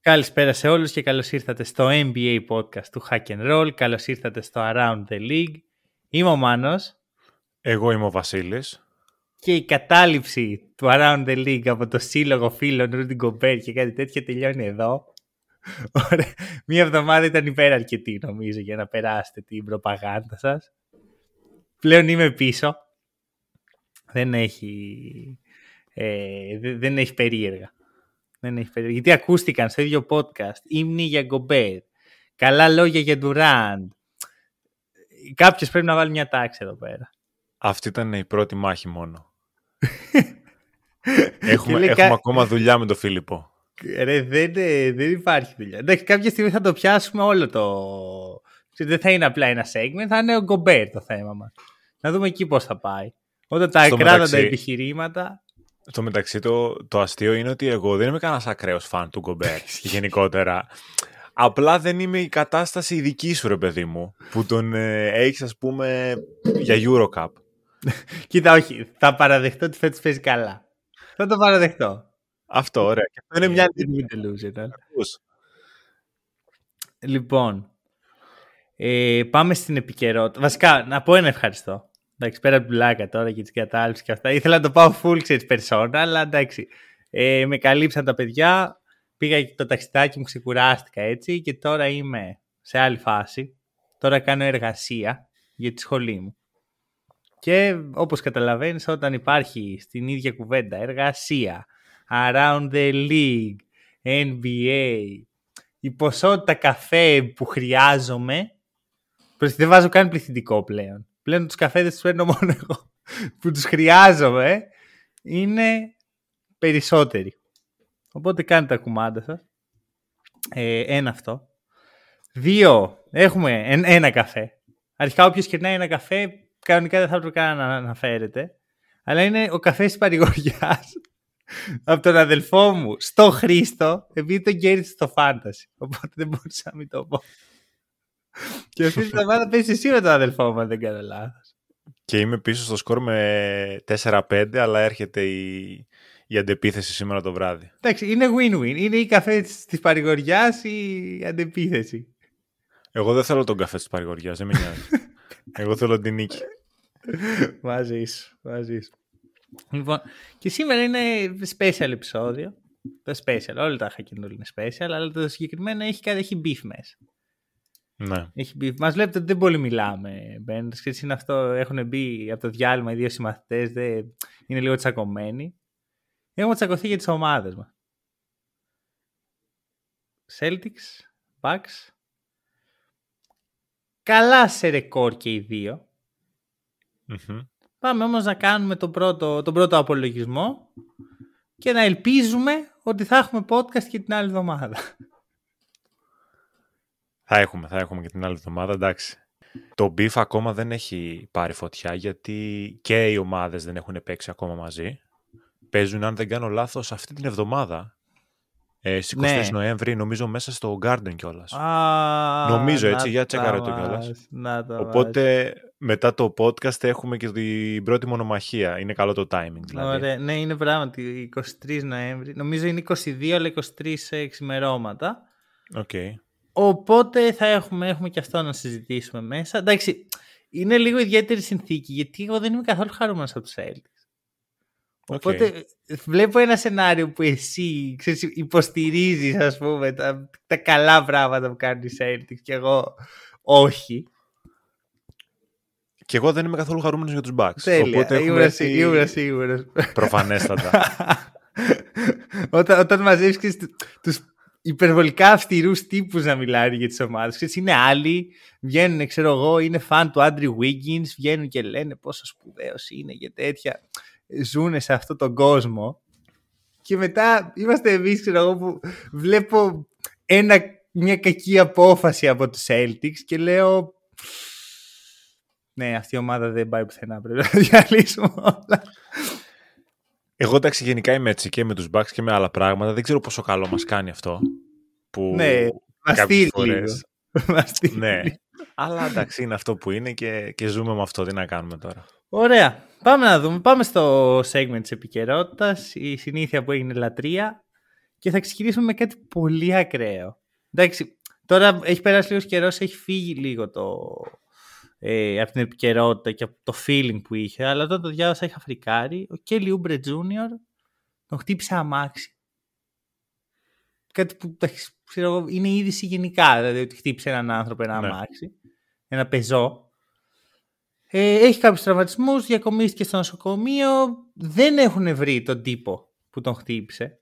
Καλησπέρα σε όλους και καλώς ήρθατε στο NBA podcast του Hack and Roll. Καλώς ήρθατε στο Around the League. Είμαι ο Μάνος Εγώ είμαι ο Βασίλης. και η κατάληψη του Around the League από το σύλλογο φίλων Rudy Gobert και κάτι τέτοιο τελειώνει εδώ. Ωραία. Μία εβδομάδα ήταν υπεραρκετή νομίζω για να περάσετε την προπαγάνδα σας. Πλέον είμαι πίσω. Δεν έχει, ε, δε- δεν έχει περίεργα. Δεν έχει περίεργα. Γιατί ακούστηκαν στο ίδιο podcast ύμνοι για Gobert. Καλά λόγια για Durant. Κάποιος πρέπει να βάλει μια τάξη εδώ πέρα. Αυτή ήταν η πρώτη μάχη μόνο. έχουμε λέει έχουμε κα- ακόμα δουλειά με τον Φίλιππο. Ρε, δεν, ε, δεν υπάρχει δουλειά. Εντάξει, κάποια στιγμή θα το πιάσουμε όλο το. Ξέρετε, Δεν θα είναι απλά ένα segment, θα είναι ο Γκομπέρ το θέμα μας. Να δούμε εκεί πώς θα πάει. Όταν τα Στο ακράδαντα μεταξύ- επιχειρήματα. Στο μεταξύ το, το αστείο είναι ότι εγώ δεν είμαι κανένας ακραίος φαν του Γκομπέρ γενικότερα. Απλά δεν είμαι η κατάσταση η δική σου, ρε παιδί μου, που τον ε, έχεις, ας πούμε, για Eurocup. Κοίτα, όχι, θα παραδεχτώ ότι φέτος παίζει καλά. Θα το παραδεχτώ. Αυτό, ωραία. Και αυτό είναι μια Μην delusional. Ακούς. Λοιπόν, ε, πάμε στην επικαιρότητα. Βασικά, να πω ένα ευχαριστώ. Εντάξει, πέρα από την πλάκα τώρα και τις κατάληψεις και αυτά. Ήθελα να το πάω full, ξέρεις, persona, αλλά εντάξει. Ε, με καλύψαν τα παιδιά, πήγα και το ταξιδάκι μου, ξεκουράστηκα έτσι και τώρα είμαι σε άλλη φάση. Τώρα κάνω εργασία για τη σχολή μου. Και όπως καταλαβαίνεις, όταν υπάρχει στην ίδια κουβέντα εργασία, around the league, NBA, η ποσότητα καφέ που χρειάζομαι. Προς δεν βάζω καν πληθυντικό πλέον. Πλέον τους καφέδες τους παίρνω μόνο εγώ. Που τους χρειάζομαι είναι περισσότεροι. Οπότε κάντε τα κουμάντα σας. Ε, ένα αυτό. Δύο, έχουμε εν- ένα καφέ. Αρχικά όποιος κερνάει ένα καφέ, κανονικά δεν θα έπρεπε καν να αναφέρεται. Αλλά είναι ο καφές της παρηγοριάς από τον αδελφό μου στο Χρήστο, επειδή τον κέρδισε στο Fantasy. Οπότε δεν μπορούσα να μην το πω. Και αυτή της εβδομάδα παίζει εσύ με τον αδελφό μου, αν δεν κάνω λάθος. Και είμαι πίσω στο σκορ με 4-5, αλλά έρχεται η, η αντεπίθεση σήμερα το βράδυ. Εντάξει, είναι win-win. Είναι η καφέ της παρηγοριάς ή η αντεπίθεση. Εγώ δεν θέλω τον καφέ της παρηγοριάς, δεν με νοιάζει. Εγώ θέλω την νίκη. μαζί σου, μαζί σου. Λοιπόν, και σήμερα είναι special επεισόδιο. Το special, όλα τα hack and roll είναι special, αλλά το συγκεκριμένο έχει, κάτι- έχει beef μέσα. Ναι. Έχει μπει. Μας βλέπετε ότι δεν πολύ μιλάμε, Ben. Ξέρεις, είναι αυτό, έχουν μπει από το διάλειμμα οι δύο συμμαθητές, δεν... είναι λίγο τσακωμένοι. Έχουμε τσακωθεί για τις ομάδες μας. Celtics, Bucks. Καλά σε ρεκόρ και οι δύο. Μμμ. Πάμε όμως να κάνουμε τον πρώτο, τον πρώτο απολογισμό και να ελπίζουμε ότι θα έχουμε podcast και την άλλη εβδομάδα. Θα έχουμε, θα έχουμε και την άλλη εβδομάδα, εντάξει. Το beef ακόμα δεν έχει πάρει φωτιά γιατί και οι ομάδες δεν έχουν παίξει ακόμα μαζί. Παίζουν, αν δεν κάνω λάθος, αυτή την εβδομάδα. Ε, στις 23 Ναι. Νοέμβρη, νομίζω μέσα στο Garden κιόλας. Α, Νομίζω, να έτσι, για τα τσέκαρε το μας, κιόλας. να τα μας. Οπότε μετά το podcast έχουμε και την πρώτη μονομαχία. Είναι καλό το timing δηλαδή. Ωραία. Ναι, είναι πράγματι 23 Νοέμβρη. Νομίζω είναι 22 αλλά 23 σε ξημερώματα. Οκ. Οπότε θα έχουμε, έχουμε και αυτό να συζητήσουμε μέσα. Εντάξει, είναι λίγο ιδιαίτερη συνθήκη γιατί εγώ δεν είμαι καθόλου χαρούμενος από τους Celtics. Οκ. Οπότε βλέπω ένα σενάριο που εσύ ξέρεις, υποστηρίζεις ας πούμε τα, τα καλά πράγματα που κάνουν οι Celtics και εγώ όχι. Και εγώ δεν είμαι καθόλου χαρούμενος για τους Bucks. Τέλεια. Οπότε έχουμε Ήμουν, έρθει σί- ήμουν σίγουρος. προφανέστατα. όταν, όταν μαζεύεις τους τους υπερβολικά αυστηρούς τύπους να μιλάνε για τις ομάδες. Ξέρεις, είναι άλλοι, βγαίνουν, ξέρω εγώ, είναι φαν του Andrew Wiggins, βγαίνουν και λένε πόσο σπουδαίος είναι και τέτοια. Ζούνε σε αυτόν τον κόσμο. Και μετά είμαστε εμείς, ξέρω εγώ, που βλέπω ένα μια κακή απόφαση από τους Celtics και λέω ναι, αυτή η ομάδα δεν πάει πουθενά. Πρέπει να διαλύσουμε όλα. Εγώ εντάξει γενικά είμαι έτσι και με τους Bucks και με άλλα πράγματα. Δεν ξέρω πόσο καλό μας κάνει αυτό. Που ναι, μαστήρι φορές... ναι, αλλά εντάξει είναι αυτό που είναι και, και ζούμε με αυτό. Τι να κάνουμε τώρα. Ωραία. Πάμε να δούμε. Πάμε στο segment της επικαιρότητας. Η συνήθεια που έγινε λατρεία. Και θα ξεκινήσουμε με κάτι πολύ ακραίο. Εντάξει, τώρα έχει περάσει λίγος καιρός, έχει φύγει λίγο το, ε, από την επικαιρότητα και από το feeling που είχε. Αλλά τότε το διάβασα, είχα φρικάρει. Ο Κέλι Ούμπρε Τζούνιορ τον χτύπησε αμάξι. Κάτι που ξέρω, είναι είδηση γενικά. Δηλαδή ότι χτύπησε έναν άνθρωπο ένα ναι. αμάξι. Ένα πεζό. Ε, έχει κάποιους τραυματισμούς, διακομίστηκε στο νοσοκομείο. Δεν έχουν βρει τον τύπο που τον χτύπησε.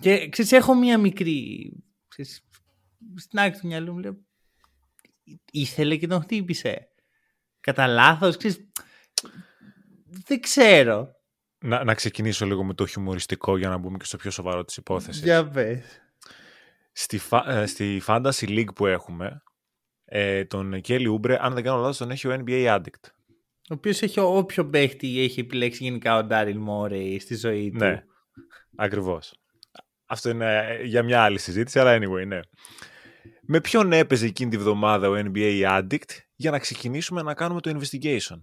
Και ξέρεις, έχω μία μικρή. Ξέρεις, στην άκρη του μυαλού μου λέω. Ήθελε και τον χτύπησε. Κατά λάθος, Δεν ξέρω. Να, να ξεκινήσω λίγο με το χιουμοριστικό για να μπούμε και στο πιο σοβαρό της υπόθεσης. Για πες. Στη, ε, στη Fantasy League που έχουμε, ε, τον Κέλι Ούμπρε, αν δεν κάνω λάθος, τον έχει ο NBA Addict. Ο οποίος έχει όποιο παίχτη έχει επιλέξει γενικά ο Ντάριλ Μόρεϊ στη ζωή του. Ναι, ακριβώς. Αυτό είναι ε, για μια άλλη συζήτηση, αλλά anyway, ναι. Με ποιον έπαιζε εκείνη τη βδομάδα ο NBA Addict για να ξεκινήσουμε να κάνουμε το investigation;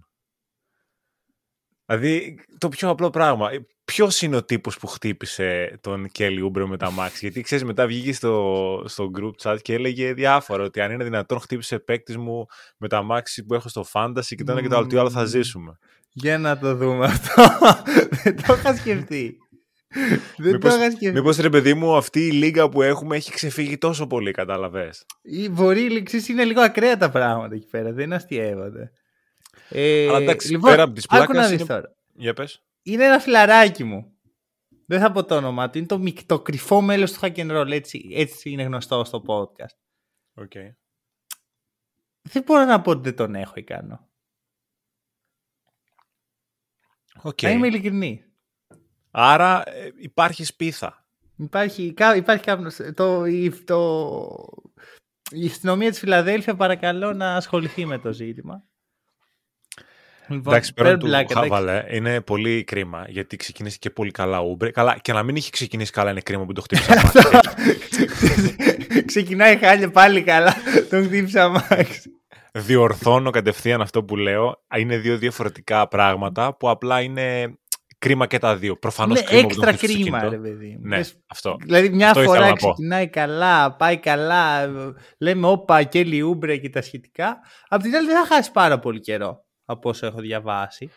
Δηλαδή, το πιο απλό πράγμα. Ποιος είναι ο τύπος που χτύπησε τον Κέλι Ούμπρε με τα Max. Γιατί ξέρεις, μετά βγήκε στο, στο group chat και έλεγε διάφορα ότι αν είναι δυνατόν χτύπησε παίκτης μου με τα Max που έχω στο Fantasy και το ένα και το άλλο, τι άλλο θα ζήσουμε. Για να το δούμε αυτό. Δεν το είχα σκεφτεί. Δεν μήπως, το είχα σκεφτεί. Μήπως ρε παιδί μου αυτή η λίγα που έχουμε έχει ξεφύγει τόσο πολύ, κατάλαβες; Μπορεί, ξέρεις, είναι λίγο ακραία τα πράγματα εκεί πέρα, δεν αστείευονται. Ε, Αλλά εντάξει, λοιπόν, πέρα από τις πλάκες είναι... τώρα. Για πες. Είναι ένα φιλαράκι μου. Δεν θα πω το όνομά του. Είναι το, το κρυφό μέλος του Hack and Roll. Έτσι, έτσι είναι γνωστό στο podcast. Okay. Δεν μπορώ να πω ότι δεν τον έχω ικανό. Okay. Θα είμαι ειλικρινή. Άρα ε, υπάρχει σπίθα. Υπάρχει, υπάρχει κάποιος, το, το, η αστυνομία της Φιλαδέλφια παρακαλώ να ασχοληθεί με το ζήτημα. Λοιπόν, εντάξει, πέρα του Χάβαλε είναι πολύ κρίμα γιατί ξεκίνησε και πολύ καλά ο Ούμπρε. Καλά, και να μην είχε ξεκινήσει καλά είναι κρίμα που το χτύπησε Ξεκινάει χάλια πάλι καλά, τον χτύπησε αμάξι. Διορθώνω κατευθείαν αυτό που λέω. Είναι δύο διαφορετικά πράγματα που απλά είναι κρίμα και τα δύο. Προφανώς ναι, κρίμα έξτρα κρίμα, ρε παιδί. Ναι, αυτό. Δηλαδή, μια φορά ξεκινάει καλά, πάει καλά, λέμε όπα, και Ούμπρε και τα σχετικά. Απ' την άλλη, δεν θα χάσει πάρα πολύ καιρό από όσο έχω διαβάσει.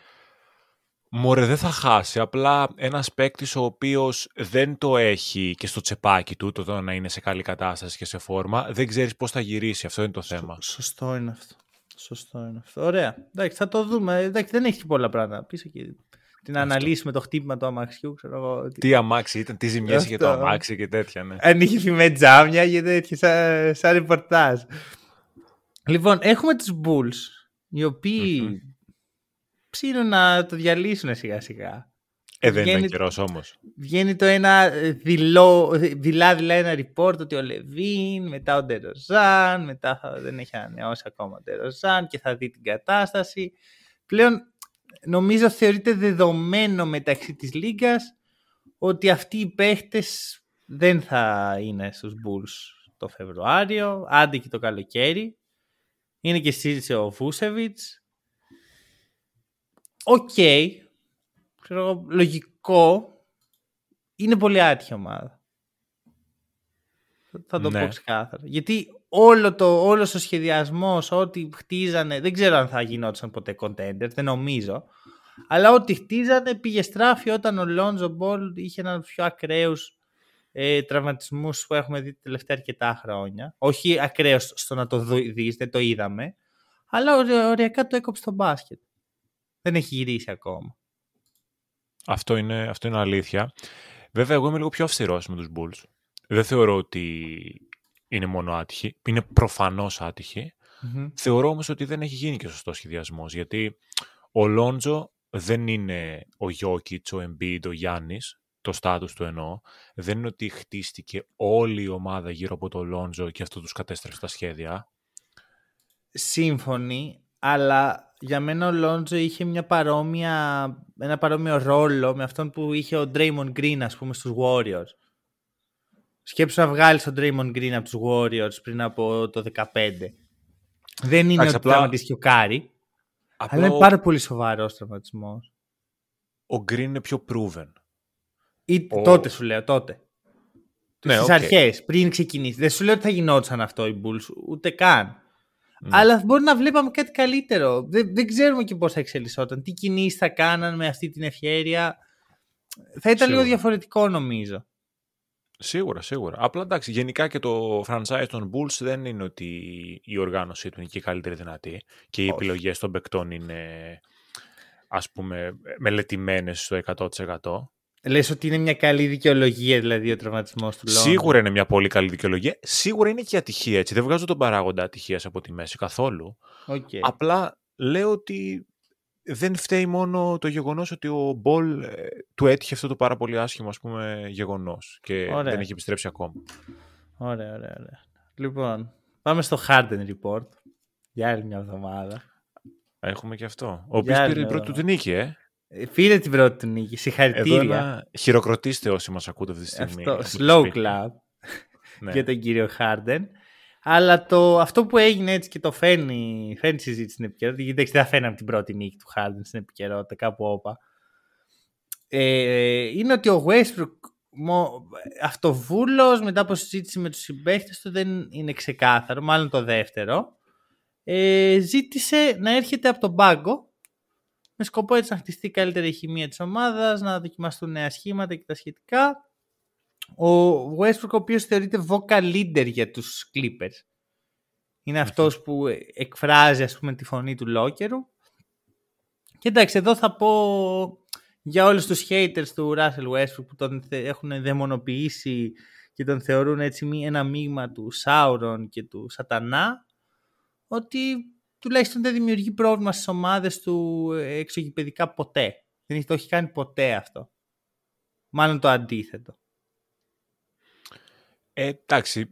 Μωρέ, δεν θα χάσει. Απλά ένας παίκτης ο οποίος δεν το έχει και στο τσεπάκι του το να είναι σε καλή κατάσταση και σε φόρμα, δεν ξέρεις πώς θα γυρίσει. Αυτό είναι το θέμα. Σωστό είναι αυτό. Σωστό είναι αυτό. Ωραία. Εντάξει, θα το δούμε. Εντάξει, δεν έχει πολλά πράγματα. Πίσω εκεί την αναλύση με το χτύπημα του αμαξιού. Ξέρω εγώ. Τι αμάξι ήταν, τι ζημιές είχε το αμάξι και τέτοια. Ναι. Αν είχε φημέ τζάμια και τέτοια, σαν, σαν ρεπορτάζ. Λοιπόν, έχουμε τους Bulls, οι οποιοι mm-hmm. ψήνουν να το διαλύσουν σιγά σιγά. Ε, δεν είναι καιρός όμως. Βγαίνει το ένα δηλώ, δειλά δειλά ένα report ότι ο Λεβίν, μετά ο Ντεροζάν, μετά θα, δεν έχει ανανεώσει ακόμα ο Ντεροζάν και θα δει την κατάσταση. Πλέον νομίζω θεωρείται δεδομένο μεταξύ της λίγκας ότι αυτοί οι παίχτες δεν θα είναι στους Bulls το Φεβρουάριο, άντε και το καλοκαίρι. Είναι και συζήτηση ο Βούσεβιτς. OK. Okay. λογικό. Είναι πολύ άτυχη ομάδα. Θα το ναι. πω ξεκάθαρα. Γιατί όλο το, όλος ο σχεδιασμός, ό,τι χτίζανε, δεν ξέρω αν θα γινόταν ποτέ contender, δεν νομίζω. Αλλά ό,τι χτίζανε πήγε στράφι όταν ο Λόντζο Μπολ είχε έναν πιο ακραίους ε, τραυματισμούς που έχουμε δει τα τελευταία αρκετά χρόνια. Όχι ακραίος στο να το δεις, δεν το είδαμε. Αλλά οριακά το έκοψε στο μπάσκετ. Δεν έχει γυρίσει ακόμα. Αυτό είναι, αυτό είναι αλήθεια. Βέβαια, εγώ είμαι λίγο πιο αυστηρός με τους Bulls. Δεν θεωρώ ότι είναι μόνο άτυχη. Είναι προφανώς Θεωρώ όμως ότι δεν έχει γίνει και σωστός σχεδιασμός. Γιατί ο Λόντζο δεν είναι ο Γιώκητς, ο Embiid, ο Γιάννης. το στάτους του εννοώ, δεν είναι ότι χτίστηκε όλη η ομάδα γύρω από το Λόντζο και αυτό τους κατέστρεψε τα σχέδια. Σύμφωνοι, αλλά για μένα ο Λόντζο είχε μια παρόμοια, ένα παρόμοιο ρόλο με αυτόν που είχε ο Draymond Green, ας πούμε, στους Warriors. Σκέψου να βγάλεις τον Draymond Green από τους Warriors πριν από το 2015. Δεν είναι ότι απλά... τραυματίστηκε ο Κάρι, αλλά είναι πάρα πολύ σοβαρός τραυματισμός. Ο Green είναι πιο proven. Ή τότε σου λέω, τότε. Ναι, Στις οκ. αρχές, πριν ξεκινήσει. Δεν σου λέω ότι θα γινόταν αυτό οι Bulls, ούτε καν. Αλλά μπορεί να βλέπαμε κάτι καλύτερο. Δεν, δεν ξέρουμε και πώς θα εξελισσόταν. Τι κινήσεις θα κάναν με αυτή την ευχέρεια. Θα ήταν λίγο Σίγουρα. διαφορετικό νομίζω. Σίγουρα, σίγουρα. Απλά εντάξει, γενικά και το franchise των Bulls δεν είναι ότι η οργάνωσή του είναι και η καλύτερη δυνατή και οι Όχι. επιλογές των παικτών είναι ας πούμε μελετημένες στο 100%. Λες ότι είναι μια καλή δικαιολογία δηλαδή ο τραυματισμός του Λόντζο. Σίγουρα είναι μια πολύ καλή δικαιολογία. Σίγουρα είναι και ατυχία έτσι. Δεν βγάζω τον παράγοντα ατυχίας από τη μέση καθόλου. Οκ. Απλά λέω ότι δεν φταίει μόνο το γεγονός ότι ο Μπολ ε, του έτυχε αυτό το πάρα πολύ άσχημο ας πούμε γεγονός και Ωραία. δεν έχει επιστρέψει ακόμα. Ωραία, ωραία, ωραία. Λοιπόν, πάμε στο Harden Report. Για άλλη μια εβδομάδα. Έχουμε και αυτό. Ο Για οποίος άλλη πήρε την μια πρώτη του νίκη, ε. Ε, Πήρε την πρώτη του νίκη. Εδώ Συγχαρητήρια. ένα... Χειροκροτήστε όσοι μας ακούτε αυτή τη στιγμή. Αυτός, από το slow σπίτι. clap Ναι. για τον κύριο Χάρντεν. Αλλά το, αυτό που έγινε έτσι και το φέρνει, φέρνει τη συζήτηση στην επικαιρότητα, γιατί εντάξει, δεν θα φέρναμε την πρώτη νίκη του Χάρντεν στην επικαιρότητα, κάπου όπα. Ε, είναι ότι ο Westbrook μο, αυτοβούλος μετά από συζήτηση με τους συμπαίχτες του δεν είναι ξεκάθαρο, μάλλον το δεύτερο. Ε, ζήτησε να έρχεται από τον πάγκο με σκοπό έτσι να χτιστεί η καλύτερη χημεία της ομάδας, να δοκιμαστούν νέα σχήματα και τα σχετικά. Ο Westbrook ο οποίος θεωρείται vocal leader για τους Clippers. Είναι αυτός που εκφράζει ας πούμε τη φωνή του Λόκερου. Και εντάξει εδώ θα πω για όλους τους haters του Russell Westbrook που τον θε- έχουν δαιμονοποιήσει και τον θεωρούν έτσι μη- ένα μείγμα του Σάουρον και του Σατανά ότι τουλάχιστον δεν δημιουργεί πρόβλημα στις ομάδες του ε, εξωγηπαιδικά ποτέ. Δεν έχει- το έχει κάνει ποτέ αυτό. Μάλλον το αντίθετο. Ε, εντάξει.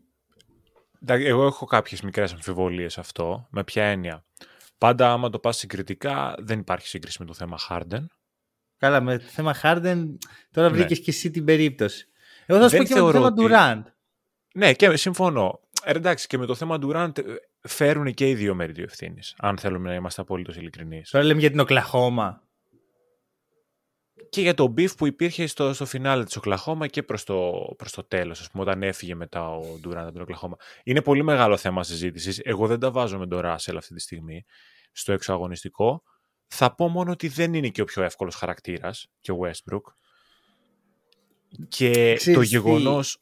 Εντάξει, Εγώ έχω κάποιες μικρές αμφιβολίες σε αυτό. Με ποια έννοια. Πάντα άμα το πας συγκριτικά δεν υπάρχει σύγκριση με το θέμα Harden. Καλά, με το θέμα Harden τώρα Ναι. βρήκες και εσύ την περίπτωση. Εγώ θα σου Δεν πω και με το θεωρώ θέμα ότι- Durant. Ναι, και συμφωνώ. Ε, εντάξει, και με το θέμα Durant ε, φέρουν και οι δύο μέρη του ευθύνης. Αν θέλουμε να είμαστε απολύτως ειλικρινείς. Τώρα λέμε για την Οκλαχώμα. Και για το beef που υπήρχε στο, στο φινάλε της Οκλαχώμα και προς το, προς το τέλος, ας πούμε, όταν έφυγε μετά ο Durant από την Οκλαχώμα. Είναι πολύ μεγάλο θέμα συζήτησης. Εγώ δεν τα βάζω με τον Ράσελ αυτή τη στιγμή στο εξωαγωνιστικό. Θα πω μόνο ότι δεν είναι και ο πιο εύκολος χαρακτήρας και ο Westbrook. Και Ξέρεις το τι; γεγονός...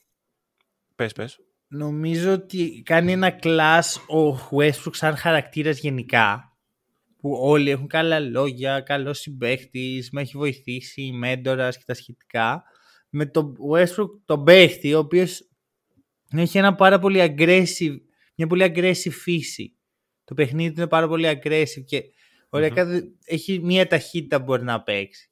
Πες, πες. Νομίζω ότι κάνει ένα κλάσ ο Westbrook σαν χαρακτήρας γενικά που όλοι έχουν καλά λόγια, καλός συμπαίχτης, με έχει βοηθήσει, μέντορας και τα σχετικά. Με τον Westbrook τον παίχτη ο οποίος έχει ένα πάρα πολύ aggressive, μια πολύ aggressive φύση. Το παιχνίδι του είναι πάρα πολύ aggressive και οριακά δε- έχει μια ταχύτητα που μπορεί να παίξει.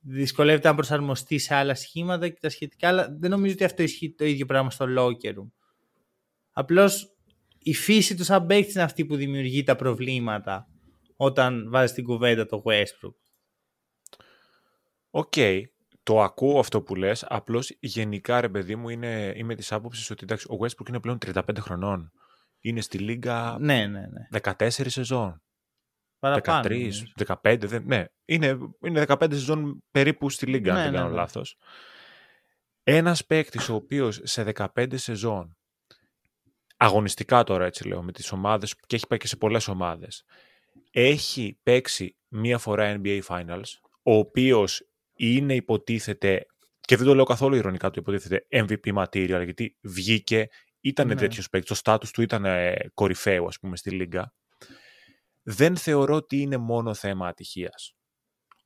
Δυσκολεύεται να προσαρμοστεί σε άλλα σχήματα και τα σχετικά, αλλά δεν νομίζω ότι αυτό ισχύει το ίδιο πράγμα στο locker room. Απλώς η φύση του σαν παίκτης είναι αυτή που δημιουργεί τα προβλήματα όταν βάζεις την κουβέντα το Westbrook. Οκ, το ακούω αυτό που λες, απλώς γενικά ρε παιδί μου είναι, είμαι της άποψης ότι εντάξει, ο Westbrook είναι πλέον 35 χρονών. Είναι στη λίγκα Ναι, ναι, ναι. 14 σεζόν, Παραπάνω. 13, νομίζω. 15, δεν, ναι, είναι, είναι 15 σεζόν περίπου στη λίγκα, αν Ναι, δεν ναι, κάνω ναι. λάθος. Ένας παίκτης ο οποίος σε 15 σεζόν, αγωνιστικά τώρα έτσι λέω, με τις ομάδες και έχει πάει και σε πολλές ομάδες, έχει παίξει μία φορά NBA Finals, ο οποίος είναι υποτίθεται, και δεν το λέω καθόλου ηρωνικά το υποτίθεται MVP material, γιατί βγήκε, ήταν Ναι. ναι. τέτοιος παίκτης, το στάτους του ήταν ε, κορυφαίο ας πούμε στη Λίγκα. Δεν θεωρώ ότι είναι μόνο θέμα ατυχίας.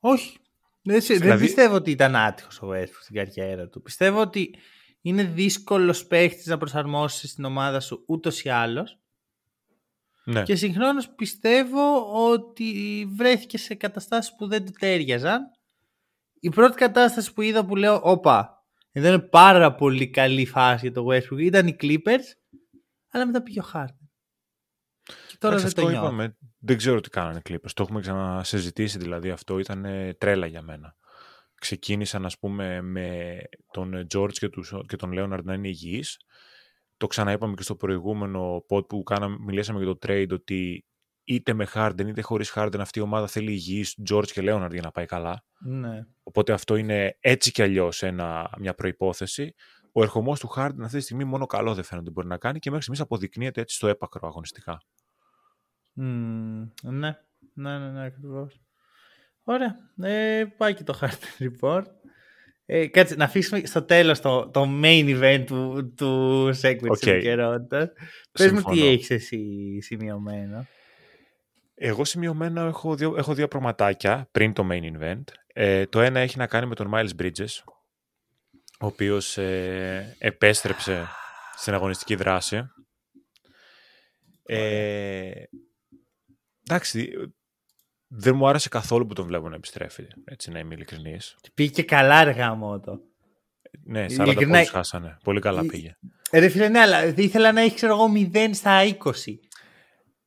Όχι. Δεν, σε- δεν Δηλαδή- πιστεύω ότι ήταν άτυχος ο Westbrook στην καριέρα του. Πιστεύω ότι είναι δύσκολος παίχτη να προσαρμόσεις στην ομάδα σου ούτως ή άλλως. Ναι. Και συγχρόνως πιστεύω ότι βρέθηκε σε καταστάσεις που δεν του τέριαζαν. η πρώτη κατάσταση που είδα που λέω, όπα, εδώ είναι πάρα πολύ καλή φάση για το Westbrook. Ήταν οι Clippers, αλλά μετά πήγε ο Harden. Και τώρα δεν το είπαμε, δεν ξέρω τι κάνανε οι Clippers. Το έχουμε ξανασυζητήσει δηλαδή αυτό. Ήταν τρέλα για μένα. Ξεκίνησαν ας πούμε με τον George και, και τον Leonard να είναι υγιείς. Το ξαναείπαμε και στο προηγούμενο pod που κάναμε, μιλήσαμε για το trade ότι είτε με Harden είτε χωρίς Harden αυτή η ομάδα θέλει υγιείς George και Leonard για να πάει καλά. Ναι. Οπότε αυτό είναι έτσι κι αλλιώς μια προϋπόθεση. Ο ερχομός του Harden αυτή τη στιγμή μόνο καλό δεν φαίνεται μπορεί να κάνει και μέχρι στιγμής αποδεικνύεται έτσι στο έπακρο αγωνιστικά. Mm, ναι, ναι, ναι, ναι ακριβώς. Ωραία. Ε, πάει και το Harden Report. Ε, κάτσε, να αφήσουμε στο τέλος το, το main event του, του segment okay. επικαιρότητας. Πες μου τι έχεις εσύ σημειωμένο. Εγώ σημειωμένα έχω δύο, έχω δύο πραγματάκια πριν το main event. Ε, το ένα έχει να κάνει με τον Miles Bridges, ο οποίος ε, επέστρεψε στην αγωνιστική δράση. Ε, εντάξει, δεν μου άρεσε καθόλου που τον βλέπω να επιστρέφει, έτσι να είμαι ειλικρινής. Πήγε και καλά αργά μότο. Ναι, 40 Ειλικρινά... πόντους χάσανε. Πολύ καλά πήγε. Ρε φίλε, ναι, αλλά ήθελα να έχει, ξέρω εγώ, 0 στα 20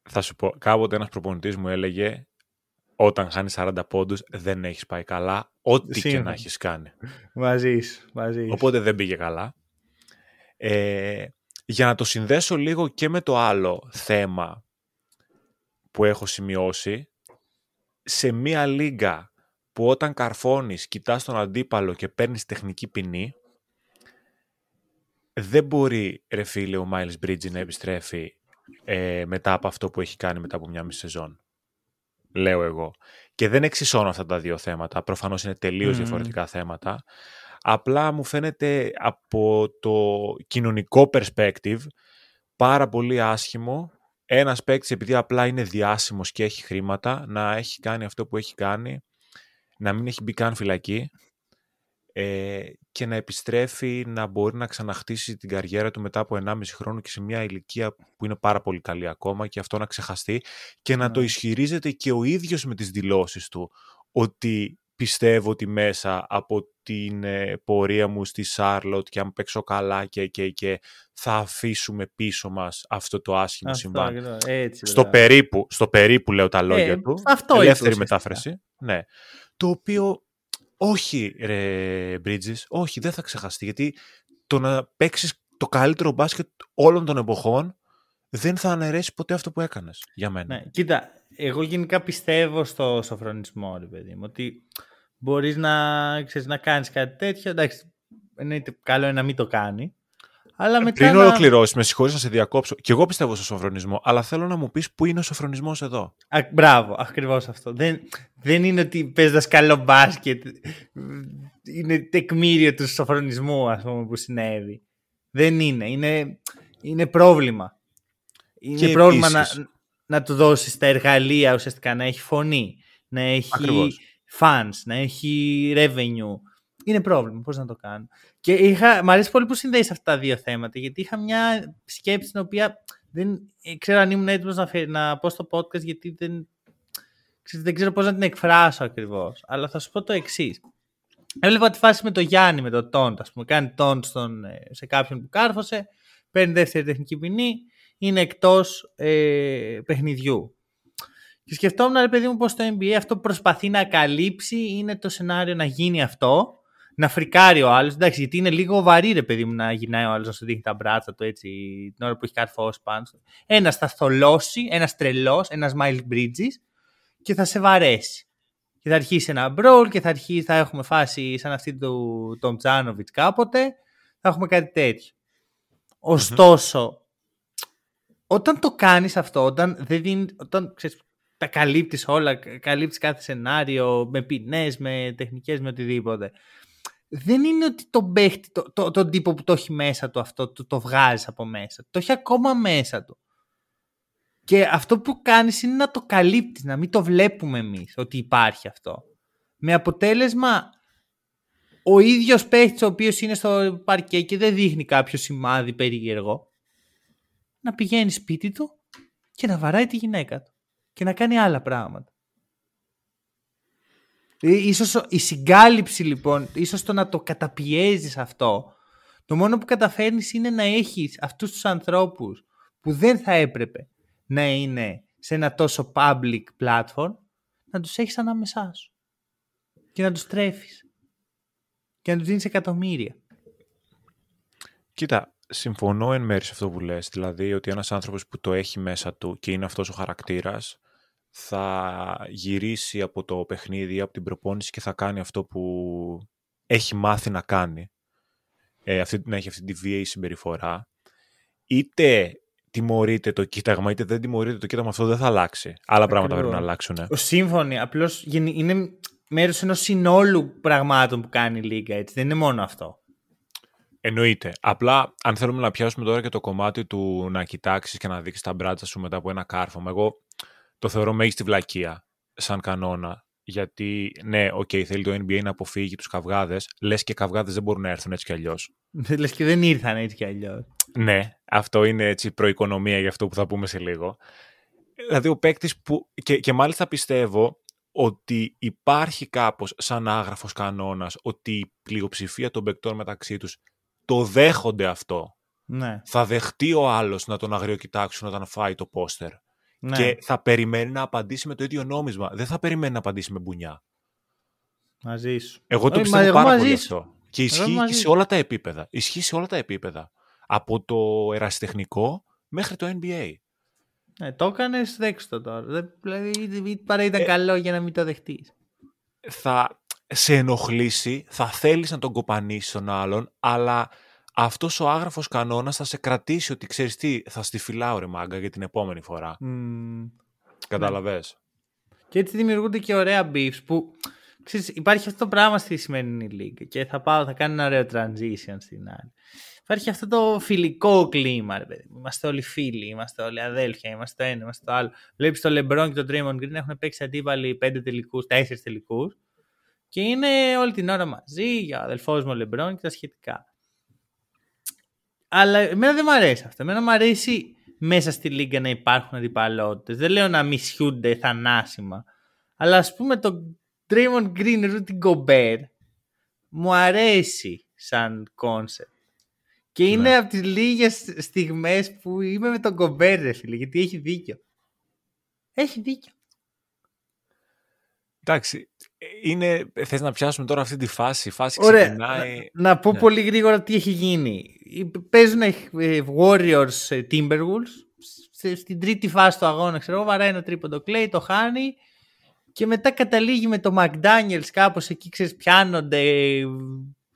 θα σου πω, κάποτε ένας προπονητής μου έλεγε όταν χάνεις 40 πόντους δεν έχεις πάει καλά, ό,τι και να έχεις κάνει. Μαζί μαζί Οπότε δεν πήγε καλά. Ε, για να το συνδέσω λίγο και με το άλλο θέμα που έχω σημειώσει, σε μία λίγα που όταν καρφώνεις, κοιτάς τον αντίπαλο και παίρνεις τεχνική ποινή, δεν μπορεί, ρε φίλε, ο Miles Bridges να επιστρέφει ε, μετά από αυτό που έχει κάνει μετά από μια μισή σεζόν. Λέω εγώ. Και δεν εξισώνω αυτά τα δύο θέματα. Προφανώς είναι τελείως διαφορετικά θέματα. Απλά μου φαίνεται από το κοινωνικό perspective πάρα πολύ άσχημο ένας παίκτης επειδή απλά είναι διάσημος και έχει χρήματα να έχει κάνει αυτό που έχει κάνει να μην έχει μπει καν φυλακή ε, και να επιστρέφει να μπορεί να ξαναχτίσει την καριέρα του μετά από 1,5 χρόνο και σε μια ηλικία που είναι πάρα πολύ καλή ακόμα και αυτό να ξεχαστεί και να το ναι. ισχυρίζεται και ο ίδιος με τις δηλώσεις του ότι πιστεύω ότι μέσα από την ε, πορεία μου στη Σάρλοτ και αν παίξω καλά και, και, και θα αφήσουμε πίσω μας αυτό το άσχημο συμβάν. στο, περίπου, στο περίπου λέω τα λόγια ε, του. Αυτό ελεύθερη μετάφραση. Ναι. Το οποίο όχι, ρε Bridges, όχι, δεν θα ξεχαστεί. Γιατί το να παίξεις το καλύτερο μπάσκετ όλων των εποχών δεν θα αναιρέσει ποτέ αυτό που έκανες για μένα. Ναι, κοίτα, εγώ γενικά πιστεύω στο σοφρονισμό, ρε παιδί μου, ότι μπορείς να, ξέρεις, να κάνεις κάτι τέτοιο, εντάξει, εννοείται καλό είναι να μην το κάνει, αλλά μετά Πριν να... ολοκληρώσεις, με συγχωρείς να σε διακόψω. Και εγώ πιστεύω στο σοφρονισμό, αλλά θέλω να μου πεις πού είναι ο σοφρονισμός εδώ. Α, μπράβο, ακριβώς αυτό. Δεν, δεν είναι ότι παίζοντα καλό μπάσκετ. Είναι τεκμήριο του σοφρονισμού, ας πούμε, που συνέβη. Δεν είναι. Είναι, είναι πρόβλημα. Είναι και πρόβλημα να, να του δώσεις τα εργαλεία ουσιαστικά να έχει φωνή, να έχει Ακριβώς. Fans, να έχει revenue. Είναι πρόβλημα. Πώς να το κάνω. Και είχα, μ' αρέσει πολύ που συνδέεις αυτά τα δύο θέματα, γιατί είχα μια σκέψη την οποία δεν ξέρω αν ήμουν έτοιμος να, να πω στο podcast, γιατί δεν, δεν ξέρω πώς να την εκφράσω ακριβώς. Αλλά θα σου πω το εξής. Έβλεπα τη φάση με το Γιάννη, με το Τόντ. Α πούμε, κάνει Τόντ ε, σε κάποιον που κάρφωσε, παίρνει δεύτερη τεχνική ποινή, είναι εκτός ε, παιχνιδιού. Και σκεφτόμουν, ρε παιδί μου, πώ το NBA αυτό προσπαθεί να καλύψει είναι το σενάριο να γίνει αυτό να φρικάρει ο άλλος. Εντάξει, γιατί είναι λίγο βαρύ, ρε παιδί μου, να γυρνάει ο άλλος να σου δείχνει τα μπράτσα του έτσι την ώρα που έχει καρφώσει πάνω. Ένας θα θολώσει, ένας τρελός, ένας Miles Bridges και θα σε βαρέσει. Και θα αρχίσει ένα μπρολ και θα, αρχίσει, θα έχουμε φάση σαν αυτή του Τον Τζάνοβιτς κάποτε. Θα έχουμε κάτι τέτοιο. Ωστόσο, όταν το κάνεις αυτό, όταν, δεν δίνει, όταν ξέρεις, τα καλύπτεις όλα, καλύπτεις κάθε σενάριο με ποινές, με τεχνικές, με οτιδήποτε δεν είναι ότι τον παίχτη, το, το, τον τύπο που το έχει μέσα του αυτό, το, το βγάζεις από μέσα. Το έχει ακόμα μέσα του. Και αυτό που κάνεις είναι να το καλύπτεις, να μην το βλέπουμε εμείς ότι υπάρχει αυτό. Με αποτέλεσμα ο ίδιος παίχτης ο οποίος είναι στο παρκέ και δεν δείχνει κάποιο σημάδι περίεργο να πηγαίνει σπίτι του και να βαράει τη γυναίκα του και να κάνει άλλα πράγματα. Ε, ίσως η συγκάλυψη λοιπόν, ίσως το να το καταπιέζεις αυτό, το μόνο που καταφέρνεις είναι να έχεις αυτούς τους ανθρώπους που δεν θα έπρεπε να είναι σε ένα τόσο public platform, να τους έχεις ανάμεσά σου και να τους τρέφεις και να τους δίνεις εκατομμύρια. Κοίτα, συμφωνώ εν μέρει σε αυτό που λες, δηλαδή ότι ένας άνθρωπος που το έχει μέσα του και είναι αυτός ο χαρακτήρας, θα γυρίσει από το παιχνίδι, από την προπόνηση και θα κάνει αυτό που έχει μάθει να κάνει. Ε, αυτή, να έχει αυτή τη βίαιη συμπεριφορά. Είτε τιμωρείται το κοίταγμα, είτε δεν τιμωρείται το κοίταγμα, αυτό δεν θα αλλάξει. Άλλα πράγματα πρέπει να αλλάξουν. Ο σύμφωνοι, απλώς είναι μέρος ενός συνόλου πραγμάτων που κάνει η Λίγκα, έτσι. Δεν είναι μόνο αυτό. Εννοείται. Απλά, αν θέλουμε να πιάσουμε τώρα και το κομμάτι του να κοιτάξεις και να δείξει τα μπράτσα σου μετά από ένα κάρφωμα, εγώ το θεωρώ μέγιστη βλακεία σαν κανόνα. Γιατί, ναι, OK, okay, θέλει το NBA να αποφύγει τους καυγάδες. Λες και καυγάδες δεν μπορούν να έρθουν έτσι κι αλλιώς. Λες και δεν ήρθαν έτσι κι αλλιώς. Ναι, αυτό είναι έτσι προοικονομία για αυτό που θα πούμε σε λίγο. Δηλαδή, ο παίκτης που. Και, και μάλιστα πιστεύω ότι υπάρχει κάπως σαν άγραφος κανόνας ότι η πλειοψηφία των παικτών μεταξύ τους το δέχονται αυτό. Ναι. Θα δεχτεί ο άλλος να τον αγριοκοιτάξουν όταν φάει το πόστερ. Ναι. Και θα περιμένει να απαντήσει με το ίδιο νόμισμα. Δεν θα περιμένει να απαντήσει με μπουνιά. Μαζί σου. Εγώ το πιστεύω πάρα πολύ αυτό. Και ισχύει και σε όλα τα επίπεδα. Ισχύει σε όλα τα επίπεδα. Από το ερασιτεχνικό μέχρι το NBA. Ναι, το έκανες, δέξτε το τώρα. Δηλαδή, παρά ήταν ε, καλό για να μην το δεχτείς. Θα σε ενοχλήσει, θα θέλεις να τον κοπανίσεις τον άλλον, αλλά αυτός ο άγραφος κανόνας θα σε κρατήσει ότι ξέρεις τι, θα στη φυλάω ρε μάγκα για την επόμενη φορά. Mm. Κατάλαβες; Και έτσι δημιουργούνται και ωραία beefs που ξέρεις, υπάρχει αυτό το πράγμα στη σημερινή λίγα και θα πάω, θα κάνω ένα ωραίο transition στην άλλη. Υπάρχει αυτό το φιλικό κλίμα, ρε παιδί. Είμαστε όλοι φίλοι, είμαστε όλοι αδέλφια, είμαστε το ένα, είμαστε το άλλο. Βλέπεις το LeBron και τον Draymond Green έχουν παίξει αντίπαλοι πέντε τελικούς, τέσσερις τελικούς. Και είναι όλη την ώρα μαζί γεια αδελφός μου LeBron και τα σχετικά. Αλλά εμένα δεν μου αρέσει αυτό. Εμένα μου αρέσει μέσα στη λίγκα να υπάρχουν αντιπαλότητες. Δεν λέω να μισιούνται θανάσιμα. Αλλά ας πούμε το Draymond Green Rudy Gobert μου αρέσει σαν concept. Και είναι ναι. από τις λίγες στιγμές που είμαι με τον Gobert, ρε φίλε, γιατί έχει δίκιο. Έχει δίκιο. Εντάξει, είναι, θες να πιάσουμε τώρα αυτή τη φάση. Η φάση Ωραία. ξεκινάει... Να, να πω ναι. πολύ γρήγορα τι έχει γίνει. Παίζουν ε, Warriors ε, Timberwolves. Στην τρίτη φάση του αγώνα, ξέρω βαράει ένα τρίποντο κλέι, το χάνει. Και μετά καταλήγει με το McDaniels κάπως εκεί, ξέρεις, πιάνονται,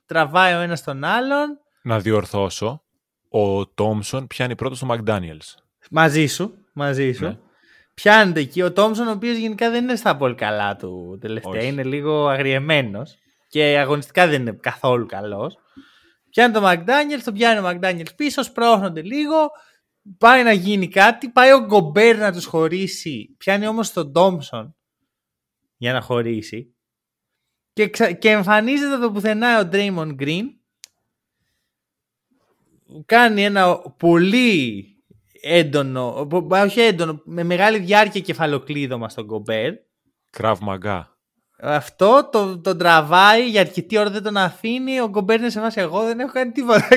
τραβάει ο ένας τον άλλον. Να διορθώσω, ο Τόμσον πιάνει πρώτο στο McDaniels. Μαζί σου, μαζί σου. Ναι πιάνεται εκεί. Ο Τόμσον, ο οποίος γενικά δεν είναι στα πολύ καλά του τελευταία, είναι λίγο αγριεμένος και αγωνιστικά δεν είναι καθόλου καλός. Πιάνει το McDaniels, το πιάνει ο McDaniels πίσω, σπρώχνονται λίγο. Πάει να γίνει κάτι, πάει ο Γκομπέρ να τους χωρίσει. Πιάνει όμως τον Τόμσον για να χωρίσει. Και, και εμφανίζεται το πουθενά ο Draymond Green. Κάνει ένα πολύ έντονο, όχι έντονο, με μεγάλη διάρκεια κεφαλοκλείδωμα στον Κομπέρ. Κραβ μαγκά. Αυτό το, το τραβάει για αρκετή ώρα δεν τον αφήνει. Ο Γκομπέρ είναι σε βάση εγώ δεν έχω κάνει τίποτα.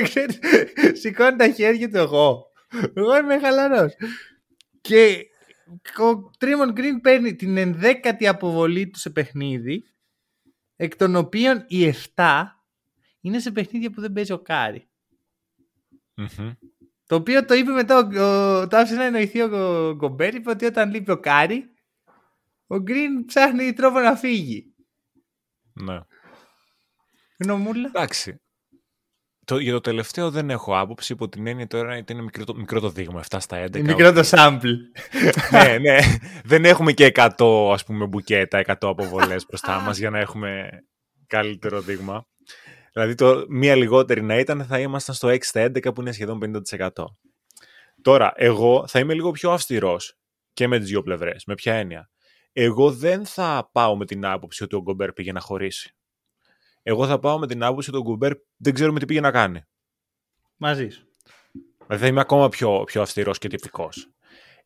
Σηκώνει τα χέρια του εγώ. Εγώ είμαι χαλαρός. Και ο Τρίμον Γκριν παίρνει την ενδέκατη αποβολή του σε παιχνίδι, εκ των οποίων οι 7 είναι σε παιχνίδια που δεν παίζει ο Κάρι. Το οποίο το είπε μετά, ο, το άφησε να εννοηθεί ο Γκομπέρ, είπε ότι όταν λείπει ο Κάρι, ο Γκριν ψάχνει τρόπο να φύγει. Ναι. Γνωμούλα. Εντάξει. Το, για το τελευταίο δεν έχω άποψη, υπό την έννοια τώρα ότι είναι μικρό το, μικρό το δείγμα, 7 στα 11. Μικρό το sample. ναι, ναι. Δεν έχουμε και 100 ας πούμε μπουκέτα, 100 αποβολές μπροστά μας για να έχουμε καλύτερο δείγμα. Δηλαδή το μία λιγότερη να ήταν θα ήμασταν στο 6 στα 11 που είναι σχεδόν 50%. Τώρα, εγώ θα είμαι λίγο πιο αυστηρός και με τις δύο πλευρές. Με ποια έννοια. Εγώ δεν θα πάω με την άποψη ότι ο Γκομπέρ πήγε να χωρίσει. Εγώ θα πάω με την άποψη ότι ο Γκομπέρ δεν ξέρουμε τι πήγε να κάνει. Μαζί σου. Δηλαδή θα είμαι ακόμα πιο, πιο αυστηρός και τυπικός.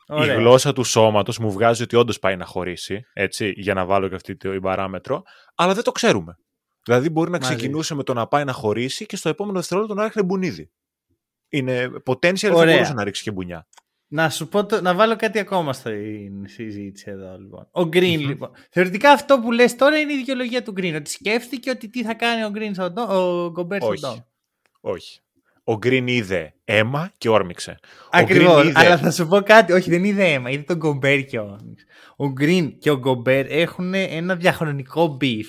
η γλώσσα του σώματος μου βγάζει ότι όντως πάει να χωρίσει, έτσι, για να βάλω και αυτή την παράμετρο, αλλά δεν το ξέρουμε. Δηλαδή μπορεί να ξεκινούσε με το να πάει να χωρίσει και στο επόμενο δευτερόλεπτο να ρίχνει μπουνίδι. Είναι potential, δεν θα μπορούσε να ρίξει και μπουνιά. Να σου πω, το, να βάλω κάτι ακόμα στην συζήτηση εδώ λοιπόν. Ο Green λοιπόν. Θεωρητικά αυτό που λες τώρα είναι η δικαιολογία του Green. Ότι σκέφτηκε ότι τι θα κάνει ο Green στον ο Γκομπέρ στον Όχι. Ο Green είδε αίμα και όρμηξε. Ακριβώς. Είδε... Αλλά θα σου πω κάτι. Όχι, δεν είδε αίμα. Είδε τον Γκομπέρ και όρμηξε. Ο Green και ο Γκομπέρ έχουν ένα διαχρονικό beef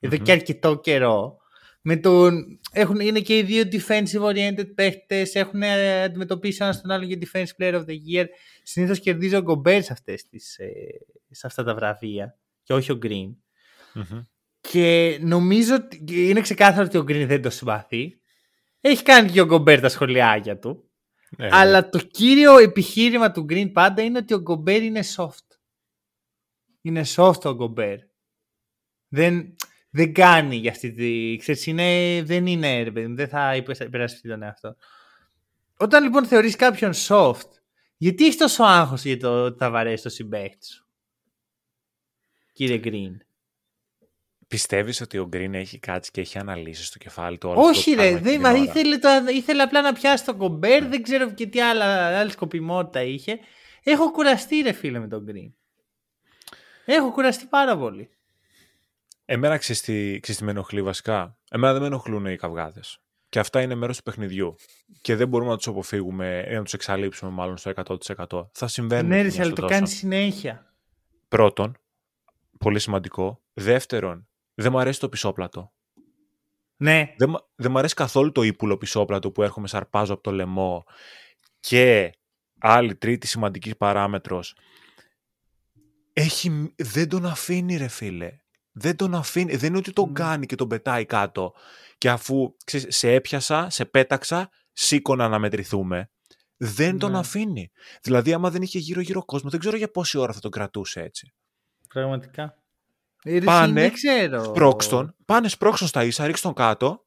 εδώ mm-hmm. και αρκετό καιρό. Με τον... Έχουν, είναι και οι δύο defensive oriented παίχτες. Έχουν αντιμετωπίσει ένα τον άλλο για defensive player of the year. Συνήθως κερδίζει ο Γκομπέρ σε, ε, σε αυτά τα βραβεία και όχι ο Green. Mm-hmm. Και νομίζω ότι είναι ξεκάθαρο ότι ο Green δεν το συμπαθεί. Έχει κάνει και ο Γκομπέρ τα σχολιάκια του. Ναι, ναι. αλλά το κύριο επιχείρημα του Green πάντα είναι ότι ο Γκομπέρ είναι soft. Είναι soft ο Γκομπέρ. Δεν, δεν κάνει για αυτή τη. Ξέρεις, είναι, δεν είναι δεν θα υπερασπιστεί τον εαυτό. Όταν λοιπόν θεωρείς κάποιον soft, γιατί έχεις τόσο άγχος για το ότι θα βαρέσει το συμπέχτη σου, κύριε Green; Πιστεύεις ότι ο Green έχει κάτσει και έχει αναλύσει στο κεφάλι του όλο Όχι ρε, δεν, μα ήθελε, το, ήθελε απλά να πιάσει τον κομπέρ, δεν ξέρω και τι άλλα, άλλη σκοπιμότητα είχε. Έχω κουραστεί ρε φίλε με τον Green. Έχω κουραστεί πάρα πολύ. Εμένα ξέρεις τι, με ενοχλεί βασικά; Εμένα δεν με ενοχλούν οι καυγάδες. Και αυτά είναι μέρος του παιχνιδιού. Και δεν μπορούμε να τους αποφύγουμε ή να τους εξαλείψουμε μάλλον στο 100%. Θα συμβαίνουν. Ναι, ρε, αλλά το κάνεις συνέχεια. Πρώτον, πολύ σημαντικό. Δεύτερον, δεν μου αρέσει το πισόπλατο. Ναι. Δεν, δεν μου αρέσει καθόλου το ύπουλο πισόπλατο που έρχομαι σαρπάζω από το λαιμό. Και άλλη τρίτη σημαντική παράμετρος. Έχει, δεν τον αφήνει ρε φίλε δεν τον αφήνει, δεν είναι ότι τον κάνει και τον πετάει κάτω και αφού ξέρεις, σε έπιασα, σε πέταξα, σήκωνα να μετρηθούμε. Δεν τον ναι. αφήνει. Δηλαδή, άμα δεν είχε γύρω-γύρω κόσμο, δεν ξέρω για πόση ώρα θα τον κρατούσε έτσι. Πραγματικά. Πάνε, δεν ξέρω. Σπρώξτον, πάνε σπρώξτον στα ίσα, ρίξ τον κάτω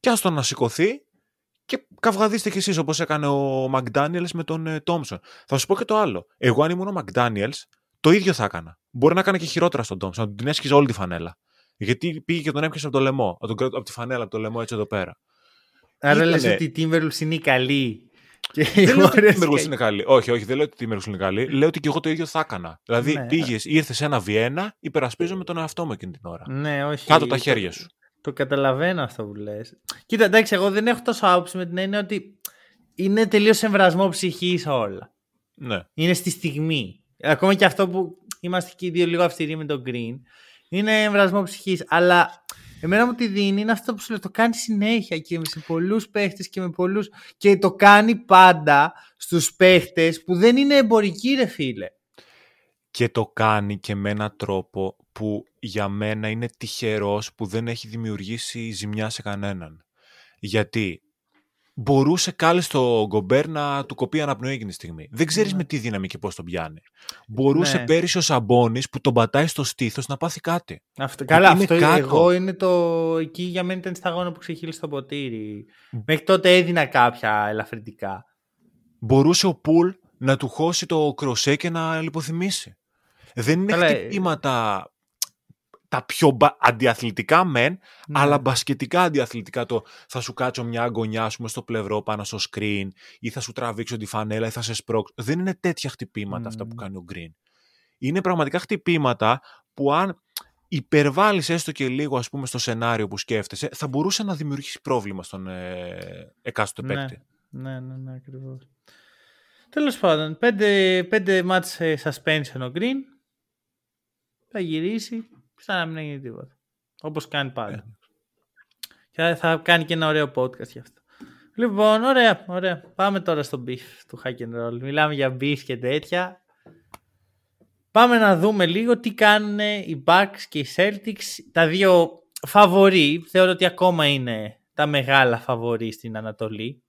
και άστον να σηκωθεί και καυγαδίστε κι εσείς όπως έκανε ο Μακδάνιελς με τον Τόμσον. Θα σου πω και το άλλο. Εγώ αν ήμουν ο Μακδάνιελς, το ίδιο θα έκανα. Μπορεί να έκανε και χειρότερα στον Τόμψον, να του την έσχιζε όλη τη φανέλα. Γιατί πήγε και τον έπιασε από το λαιμό, από, τον, από τη φανέλα, από το λαιμό έτσι εδώ πέρα. Άρα λες ότι η Timberwolves είναι καλή. Και δεν λέω ότι η Timberwolves είναι καλή. Όχι, όχι, δεν λέω ότι η Timberwolves είναι καλή. Λέω ότι και εγώ το ίδιο θα έκανα. Δηλαδή ναι. πήγες, ήρθες σε ένα Βιένα, υπερασπίζομαι τον εαυτό μου εκείνη την ώρα. Ναι, όχι. Κάτω τα χέρια σου. Το, καταλαβαίνω αυτό που λες. Κοίτα, εντάξει, εγώ δεν έχω τόσο άποψη με την έννοια ότι είναι τελείως εμβρασμό ψυχής όλα. Ναι. Είναι στη στιγμή. Ακόμα και αυτό που είμαστε και οι δύο λίγο αυστηροί με τον Green. Είναι εμβρασμό ψυχής. Αλλά εμένα μου τη δίνει είναι αυτό που σου λέω. Το κάνει συνέχεια και σε πολλούς παίχτες και με πολλού. Και το κάνει πάντα στους παίχτες που δεν είναι εμπορικοί, ρε φίλε. Και το κάνει και με έναν τρόπο που για μένα είναι τυχερός που δεν έχει δημιουργήσει ζημιά σε κανέναν. Γιατί μπορούσε κάλλιστα ο Γκομπέρ να του κοπεί αναπνοή εκείνη τη στιγμή. Δεν ξέρεις ναι. με τι δύναμη και πώς τον πιάνει. Μπορούσε ναι. πέρυσι ο Σαμπόνι που τον πατάει στο στήθος να πάθει κάτι. Αυτό, καλά, είναι αυτό κάτω. εγώ είναι το. Εκεί για μένα ήταν σταγόνα που ξεχύλισε το ποτήρι. Μέχρι τότε έδινα κάποια ελαφρυντικά. Μπορούσε ο Πουλ να του χώσει το κροσέ και να λιποθυμήσει. Δεν είναι καλά, χτυπήματα τα πιο αντιαθλητικά μεν, ναι. αλλά μπασκετικά αντιαθλητικά το θα σου κάτσω μια αγωνιά πούμε, στο πλευρό πάνω στο screen ή θα σου τραβήξω τη φανέλα ή θα σε σπρώξω. Δεν είναι τέτοια χτυπήματα αυτά που κάνει ο Green. Είναι πραγματικά χτυπήματα που αν υπερβάλλεις έστω και λίγο ας πούμε στο σενάριο που σκέφτεσαι θα μπορούσε να δημιουργήσει πρόβλημα στον ε, εκάστοτε ναι. παίκτη. Ναι, ναι, ναι, ακριβώς. Τέλος πάντων, πέντε, πέντε μάτς ε, suspension ο Green. Θα γυρίσει σαν να μην έγινε τίποτα. Όπως κάνει πάντα. Ε. Και θα κάνει και ένα ωραίο podcast γι' αυτό. Λοιπόν, ωραία, ωραία. Πάμε τώρα στο beef του hack and roll. Μιλάμε για beef και τέτοια. Πάμε να δούμε λίγο τι κάνουν οι Bucks και οι Celtics. Τα δύο φαβορεί. Θεωρώ ότι ακόμα είναι τα μεγάλα φαβορεί στην Ανατολή.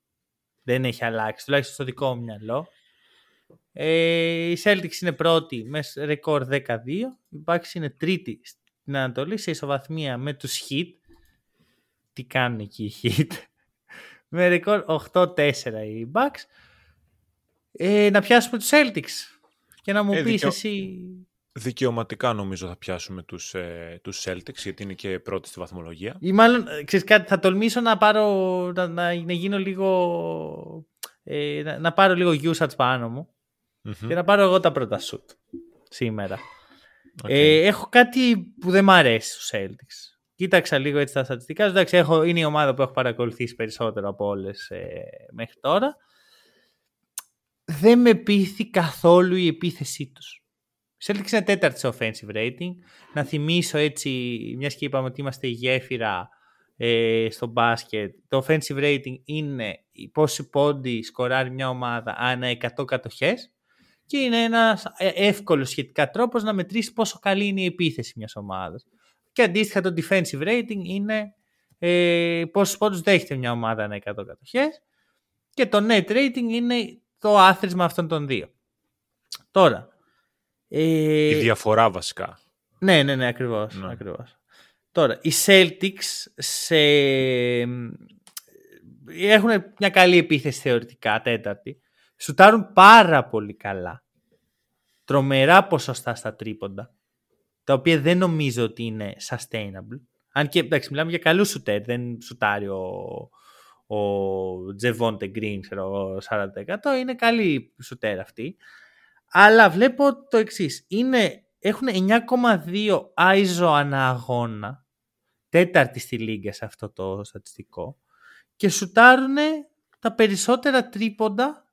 Δεν έχει αλλάξει, τουλάχιστον στο δικό μου μυαλό. Ε, οι Celtics είναι πρώτοι με ρεκόρ 12. Οι Bucks είναι τρίτη στην Ανατολή σε ισοβαθμία με τους Heat. Τι κάνουν εκεί οι Heat; με ρεκόρ 8-4 οι Bucks. Ε, να πιάσουμε τους Celtics. και να μου Ε, πεις δικαιω- εσύ... Δικαιωματικά νομίζω θα πιάσουμε τους, ε, τους Celtics γιατί είναι και πρώτη στη βαθμολογία. Ή μάλλον, ε, ξέρεις κάτι, θα τολμήσω να πάρω, να, να, να γίνω λίγο, ε, να, να πάρω λίγο usage πάνω μου Μμμ. και να πάρω εγώ τα πρώτα σουτ σήμερα. Οκ. Ε, έχω κάτι που δεν μ' αρέσει στους Celtics. Κοίταξα λίγο έτσι τα στατιστικά. σου. Εντάξει, έχω, είναι η ομάδα που έχω παρακολουθήσει περισσότερο από όλες ε, μέχρι τώρα. Δεν με πείθει καθόλου η επίθεσή τους. Οι Celtics είναι τέταρτοι σε offensive rating. Να θυμίσω έτσι, μιας και είπαμε ότι είμαστε η γέφυρα ε, στο μπάσκετ, το offensive rating είναι η πόση πόντι σκοράρει μια ομάδα ανά 100 κατοχές και είναι ένας ε, εύκολος σχετικά τρόπος να μετρήσεις πόσο καλή είναι η επίθεση μιας ομάδας. Και αντίστοιχα το defensive rating είναι ε, πόσους πόντους δέχεται μια ομάδα ανά 100 κατοχές και το net rating είναι το άθροισμα αυτών των δύο. Τώρα, ε, Η διαφορά βασικά. ναι, ναι, ναι, ακριβώς, Ναι. ακριβώς. Τώρα, οι Celtics σε... έχουν μια καλή επίθεση θεωρητικά, τέταρτη. Σουτάρουν πάρα πολύ καλά. Τρομερά ποσοστά στα τρίποντα. Τα οποία δεν νομίζω ότι είναι sustainable. Αν και, εντάξει, μιλάμε για καλούς σουτέρ. Δεν σουτάρει ο, ο Τζεβόντε Γκριν, ξέρω εγώ, 40%. Είναι καλή σουτέρ αυτή. Αλλά βλέπω το εξής. Είναι, έχουν 9,2 ISO ανά αγώνα. Τέταρτη στη λίγα σε αυτό το στατιστικό. Και σουτάρουν τα περισσότερα τρίποντα.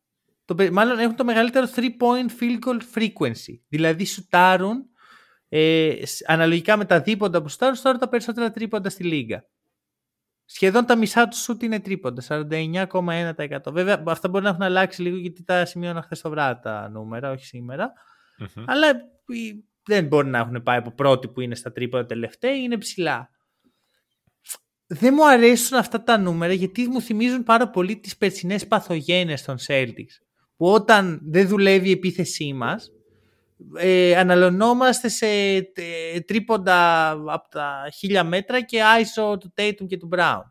Το, πε- μάλλον έχουν το μεγαλύτερο 3-point field goal frequency. Δηλαδή σουτάρουν ε, σ- αναλογικά με τα δίποντα που σουτάρουν, σουτάρουν τα περισσότερα τρίποντα στη λίγα. Σχεδόν τα μισά του σουτ είναι τρίποντα, 49,1%. Βέβαια, αυτά μπορεί να έχουν αλλάξει λίγο γιατί τα σημείωνα χθες το βράδυ τα νούμερα, όχι σήμερα. Μμμ. Αλλά οι- δεν μπορεί να έχουν πάει από πρώτη που είναι στα τρίποντα τελευταία, είναι ψηλά. Δεν μου αρέσουν αυτά τα νούμερα γιατί μου θυμίζουν πάρα πολύ τις περσινές παθογένειες των Celtics. Που όταν δεν δουλεύει η επίθεσή μας, ε, αναλωνόμαστε σε ε, τρίποντα από τα χίλια μέτρα και ISO του Tatum και του Brown.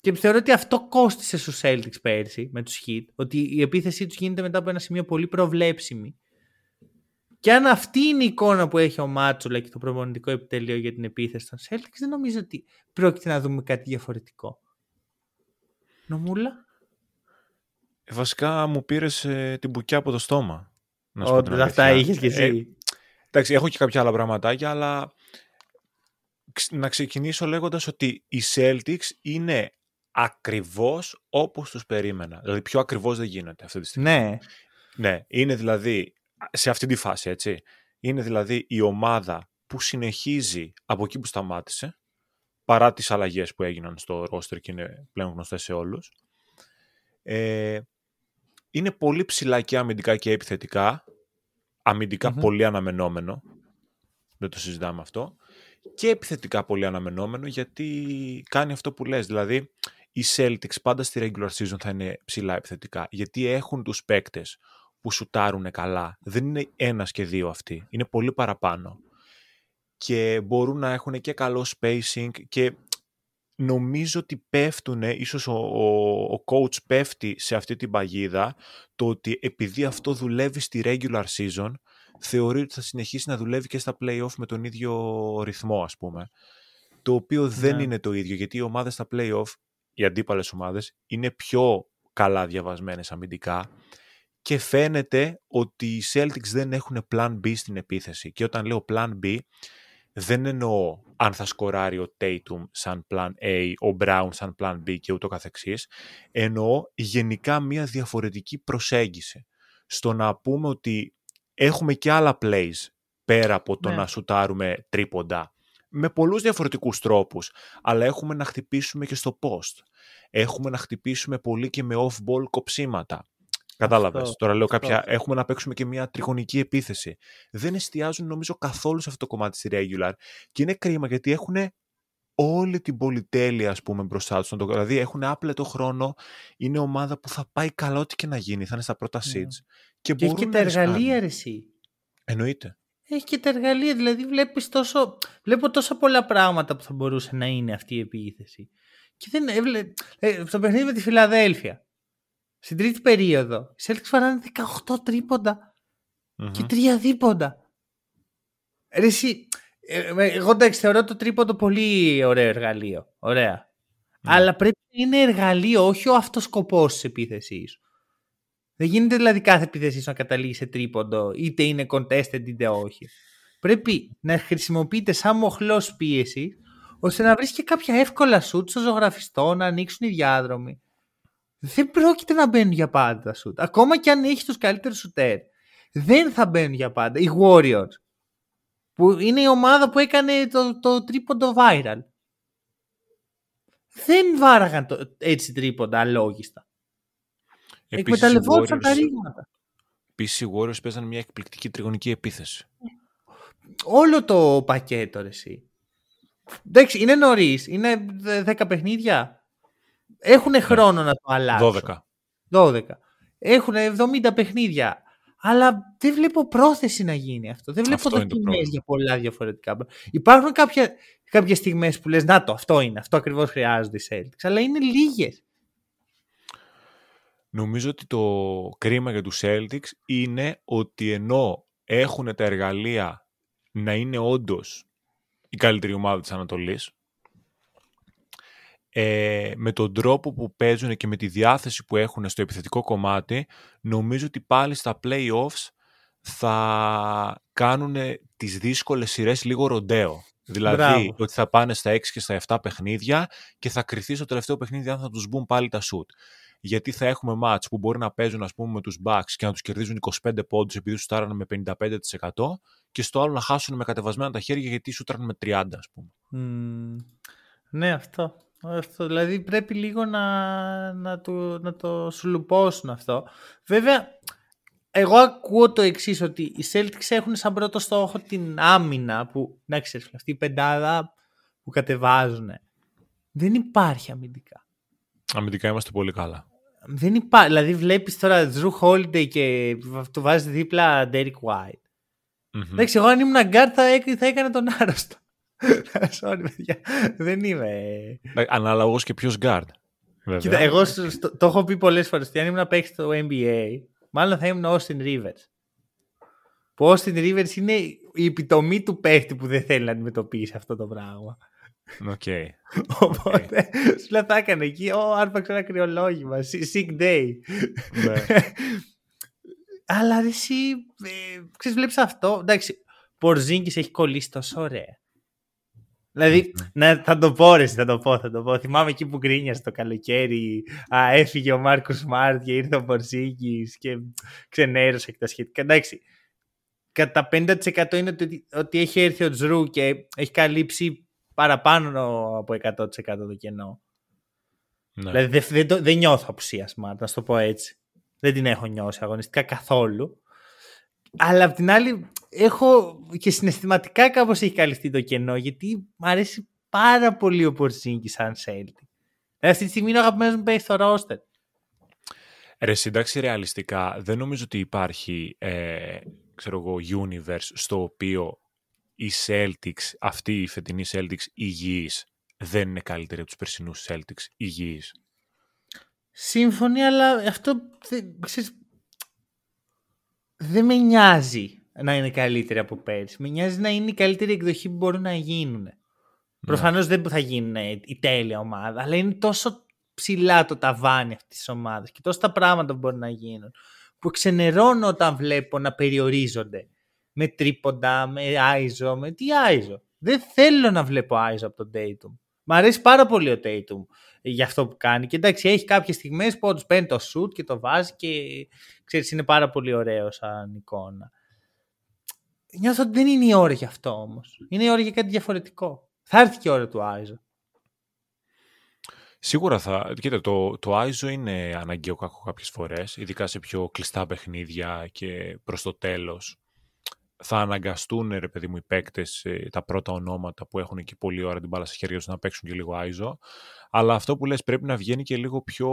Και θεωρώ ότι αυτό κόστισε στους Celtics πέρσι με τους Heat, ότι η επίθεσή τους γίνεται μετά από ένα σημείο πολύ προβλέψιμη. Και αν αυτή είναι η εικόνα που έχει ο Μάτσουλα και το προπονητικό επιτελείο για την επίθεση των Celtics, δεν νομίζω ότι πρόκειται να δούμε κάτι διαφορετικό. Νομούλα; Ε, βασικά μου πήρες την μπουκιά από το στόμα. Να σου πω την Όντως, αυτά αλήθεια. είχες και Ε, εσύ. εντάξει, έχω και κάποια άλλα πραγματάκια, αλλά ξ- να ξεκινήσω λέγοντας ότι οι Celtics είναι ακριβώς όπως τους περίμενα. Δηλαδή πιο ακριβώς δεν γίνεται αυτή τη στιγμή. ναι. Ναι, είναι δηλαδή σε αυτή τη φάση, έτσι. Είναι δηλαδή η ομάδα που συνεχίζει από εκεί που σταμάτησε, παρά τις αλλαγές που έγιναν στο roster και είναι πλέον γνωστές σε όλους. Ε, είναι πολύ ψηλά και αμυντικά και επιθετικά. Αμυντικά Μμμ. πολύ αναμενόμενο. Δεν το συζητάμε αυτό. Και επιθετικά πολύ αναμενόμενο γιατί κάνει αυτό που λες. Δηλαδή, οι Celtics πάντα στη regular season θα είναι ψηλά επιθετικά. Γιατί έχουν τους παίκτες που σουτάρουν καλά. Δεν είναι ένας και δύο αυτοί. Είναι πολύ παραπάνω. Και μπορούν να έχουν και καλό spacing και νομίζω ότι πέφτουν, ίσως ο, ο, ο coach πέφτει σε αυτή την παγίδα, το ότι επειδή αυτό δουλεύει στη regular season, θεωρεί ότι θα συνεχίσει να δουλεύει και στα play-off με τον ίδιο ρυθμό, ας πούμε. Το οποίο δεν Ναι. είναι το ίδιο, γιατί οι ομάδες στα play-off, οι αντίπαλες ομάδες, είναι πιο καλά διαβασμένες αμυντικά και φαίνεται ότι οι Celtics δεν έχουν plan B στην επίθεση. Και όταν λέω plan B, δεν εννοώ αν θα σκοράρει ο Tatum σαν plan A, ο Brown σαν plan B και ούτω καθεξής. Εννοώ γενικά μια διαφορετική προσέγγιση. Στο να πούμε ότι έχουμε και άλλα plays πέρα από το Ναι. να σουτάρουμε τρίποντα. Με πολλούς διαφορετικούς τρόπους. Αλλά έχουμε να χτυπήσουμε και στο post. Έχουμε να χτυπήσουμε πολύ και με off-ball κοψίματα. Κατάλαβες. Αυτό, Τώρα λέω αυτό. κάποια. Έχουμε να παίξουμε και μια τριχωνική επίθεση. Δεν εστιάζουν νομίζω καθόλου σε αυτό το κομμάτι στη regular. Και είναι κρίμα γιατί έχουν όλη την πολυτέλεια, ας πούμε, μπροστά τους. Να το- Δηλαδή έχουν άπλετο χρόνο. Είναι ομάδα που θα πάει καλά ό,τι και να γίνει. Θα είναι στα πρώτα Ναι. seeds. Και, Και έχει μπορούν και να τα εργαλεία, ρισκάρουν. ρε εσύ. Εννοείται. Έχει και τα εργαλεία, δηλαδή βλέπεις τόσο, βλέπω τόσα πολλά πράγματα που θα μπορούσε να είναι αυτή η επίθεση. Και δεν έβλε... ε, στο παιχνίδι με τη Φιλαδέλφια, στην τρίτη περίοδο, οι Celtics φανάνε 18 τρίποντα και τρία δίποντα. Ρε, εσύ, ε, εγώ εντάξει θεωρώ το τρίποντο πολύ ωραίο εργαλείο. Ωραία. Ναι. Αλλά πρέπει να είναι εργαλείο, όχι ο αυτός σκοπός της επίθεσής σου. Δεν γίνεται δηλαδή κάθε επίθεσής σου να καταλήγει σε τρίποντο, είτε είναι contested είτε όχι. Πρέπει να χρησιμοποιείται σαν μοχλός πίεση, ώστε να βρεις και κάποια εύκολα σουτ στο ζωγραφιστό, να ανοίξουν οι διάδρομοι. Δεν πρόκειται να μπαίνουν για πάντα τα σουτ. Ακόμα και αν έχεις τους καλύτερους σουτέρ. Δεν θα μπαίνουν για πάντα. Οι Warriors. Που είναι η ομάδα που έκανε το, το τρίποντο viral. Δεν βάραγαν το, έτσι τρίποντα αλόγιστα. Εκμεταλλευόντουσαν τα ρήγματα. Επίσης οι Warriors παίζαν μια εκπληκτική τριγωνική επίθεση. Όλο το πακέτο, ρε, εσύ. Εντάξει, είναι νωρίς. Είναι 10 παιχνίδια. Έχουν ναι. χρόνο να το αλλάξουν. 12. 12. Έχουν 70 παιχνίδια. Αλλά δεν βλέπω πρόθεση να γίνει αυτό. Δεν βλέπω δοκιμές για πολλά διαφορετικά. Υπάρχουν κάποια, κάποιες στιγμές που λες να το, αυτό είναι, αυτό ακριβώς χρειάζονται οι Celtics, αλλά είναι λίγες. Νομίζω ότι το κρίμα για τους Celtics είναι ότι ενώ έχουν τα εργαλεία να είναι όντως η καλύτερη ομάδα της Ανατολής, ε, με τον τρόπο που παίζουν και με τη διάθεση που έχουν στο επιθετικό κομμάτι, νομίζω ότι πάλι στα play-offs θα κάνουν τις δύσκολες σειρές λίγο ροντέο. Δηλαδή ότι θα πάνε στα 6 και στα 7 παιχνίδια και θα κρυθεί στο τελευταίο παιχνίδι αν θα τους μπουν πάλι τα shoot. Γιατί θα έχουμε μάτς που μπορεί να παίζουν ας πούμε με τους Bucks και να τους κερδίζουν 25 πόντους επειδή σου στάρανε με 55% και στο άλλο να χάσουν με κατεβασμένα τα χέρια γιατί σου με 30 ας πούμε. ναι αυτό. Αυτό, δηλαδή πρέπει λίγο να, να, το, να το σουλουπώσουν αυτό. Βέβαια, εγώ ακούω το εξής ότι οι Celtics έχουν σαν πρώτο στόχο την άμυνα που, να ξέρεις, αυτή η πεντάδα που κατεβάζουν. Δεν υπάρχει αμυντικά. Αμυντικά είμαστε πολύ καλά. Δεν υπάρχει. Δηλαδή βλέπεις τώρα Jrue Holiday και το βάζει δίπλα Derek White. Mm-hmm. Εντάξει, εγώ αν ήμουν γκάρ θα, θα έκανα τον άρρωστο. Sorry, παιδιά. Δεν είμαι. Ανάλογα και ποιος guard. Κοίτα, εγώ το έχω πει πολλές φορές ότι αν ήμουν παίχτης του NBA, μάλλον θα ήμουν ο Austin Rivers. Που ο Austin Rivers είναι η επιτομή του παίχτη που δεν θέλει να αντιμετωπίσει αυτό το πράγμα. Οκ. Οπότε σου λέω θα έκανα εκεί, Ω, άρπαξε ένα κρυολόγημα. Sick day. Ναι. Αλλά εσύ, ε, ξέρεις, βλέπεις αυτό. Εντάξει, Πορζίνκης έχει κολλήσει τόσο ωραία. Δηλαδή, ναι, θα το πω, ρε, θα το πω, θα το πω. Θυμάμαι εκεί που γκρίνιασε το καλοκαίρι. Α, έφυγε ο Μάρκος Σμαρτ και ήρθε ο Πορσίκη και ξενέρωσε και τα σχετικά. Εντάξει. Κατά 50% είναι ότι, ότι έχει έρθει ο Τζρου και έχει καλύψει παραπάνω από 100% το κενό. Ναι. Δηλαδή δεν, δεν, δεν νιώθω απουσία Smart, να σου το πω έτσι. Δεν την έχω νιώσει αγωνιστικά καθόλου. Αλλά απ' την άλλη, έχω και συναισθηματικά κάπως έχει καλυφθεί το κενό, γιατί μου αρέσει πάρα πολύ ο Πορζίνκη σαν Σέλτη. Δηλαδή αυτή τη στιγμή είναι ο αγαπημένος μου παίχτη στο ρόστερ. Ρε, συντάξει ρεαλιστικά, δεν νομίζω ότι υπάρχει, ε, ξέρω εγώ, universe στο οποίο οι Celtics, αυτή η φετινή Celtics υγιείς, δεν είναι καλύτερη από τους περσινούς Celtics υγιείς. Σύμφωνοι, αλλά αυτό ξέρεις, δεν με νοιάζει να είναι καλύτερη από πέρσι. Με νοιάζει να είναι η καλύτερη εκδοχή που μπορούν να γίνουν. Ναι. Προφανώς δεν θα γίνουν η τέλεια ομάδα, αλλά είναι τόσο ψηλά το ταβάνι αυτής της ομάδας και τόσα τα πράγματα που μπορούν να γίνουν. Που ξενερώνω όταν βλέπω να περιορίζονται με τρίποντα, με άιζο, με τι άιζο. Δεν θέλω να βλέπω άιζο από τον Tatum. Μ' αρέσει πάρα πολύ ο Tatum για αυτό που κάνει. Και εντάξει, έχει κάποιες στιγμές που όντως παίρνει το σουτ και το βάζει και ξέρεις, είναι πάρα πολύ ωραίο σαν εικόνα. Νιώθω ότι δεν είναι η ώρα για αυτό όμως. Είναι η ώρα για κάτι διαφορετικό. Θα έρθει και η ώρα του Άιζο. Σίγουρα θα. Κοίτα, το, το Άιζο είναι αναγκαίο κακό κάποιες φορές, ειδικά σε πιο κλειστά παιχνίδια και προς το τέλος. Θα αναγκαστούν, ρε παιδί μου, οι παίκτες, ε, τα πρώτα ονόματα που έχουν και πολλή ώρα την μπάλα σε χέρια τους να παίξουν και λίγο Άιζο. Αλλά αυτό που λες πρέπει να βγαίνει και λίγο πιο.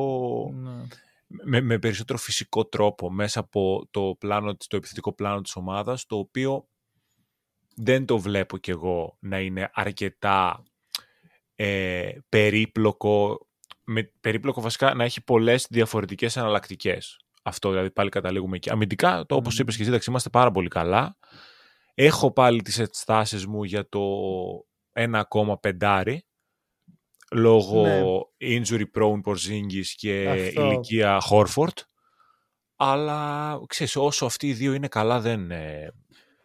Ναι με, με περισσότερο φυσικό τρόπο μέσα από το, πλάνο, το επιθετικό πλάνο της ομάδας, το οποίο δεν το βλέπω κι εγώ να είναι αρκετά ε, περίπλοκο, με, περίπλοκο βασικά να έχει πολλές διαφορετικές εναλλακτικέ. αυτό, δηλαδή πάλι καταλήγουμε εκεί. Αμυντικά, το όπως είπες και εσύ, εντάξει, είμαστε πάρα πολύ καλά. Έχω πάλι τις ενστάσεις μου για το 1,5 λόγω Ναι. injury prone Porzingis και Αυτό. ηλικία Horford. Αλλά ξέρεις, όσο αυτοί οι δύο είναι καλά δεν, ε,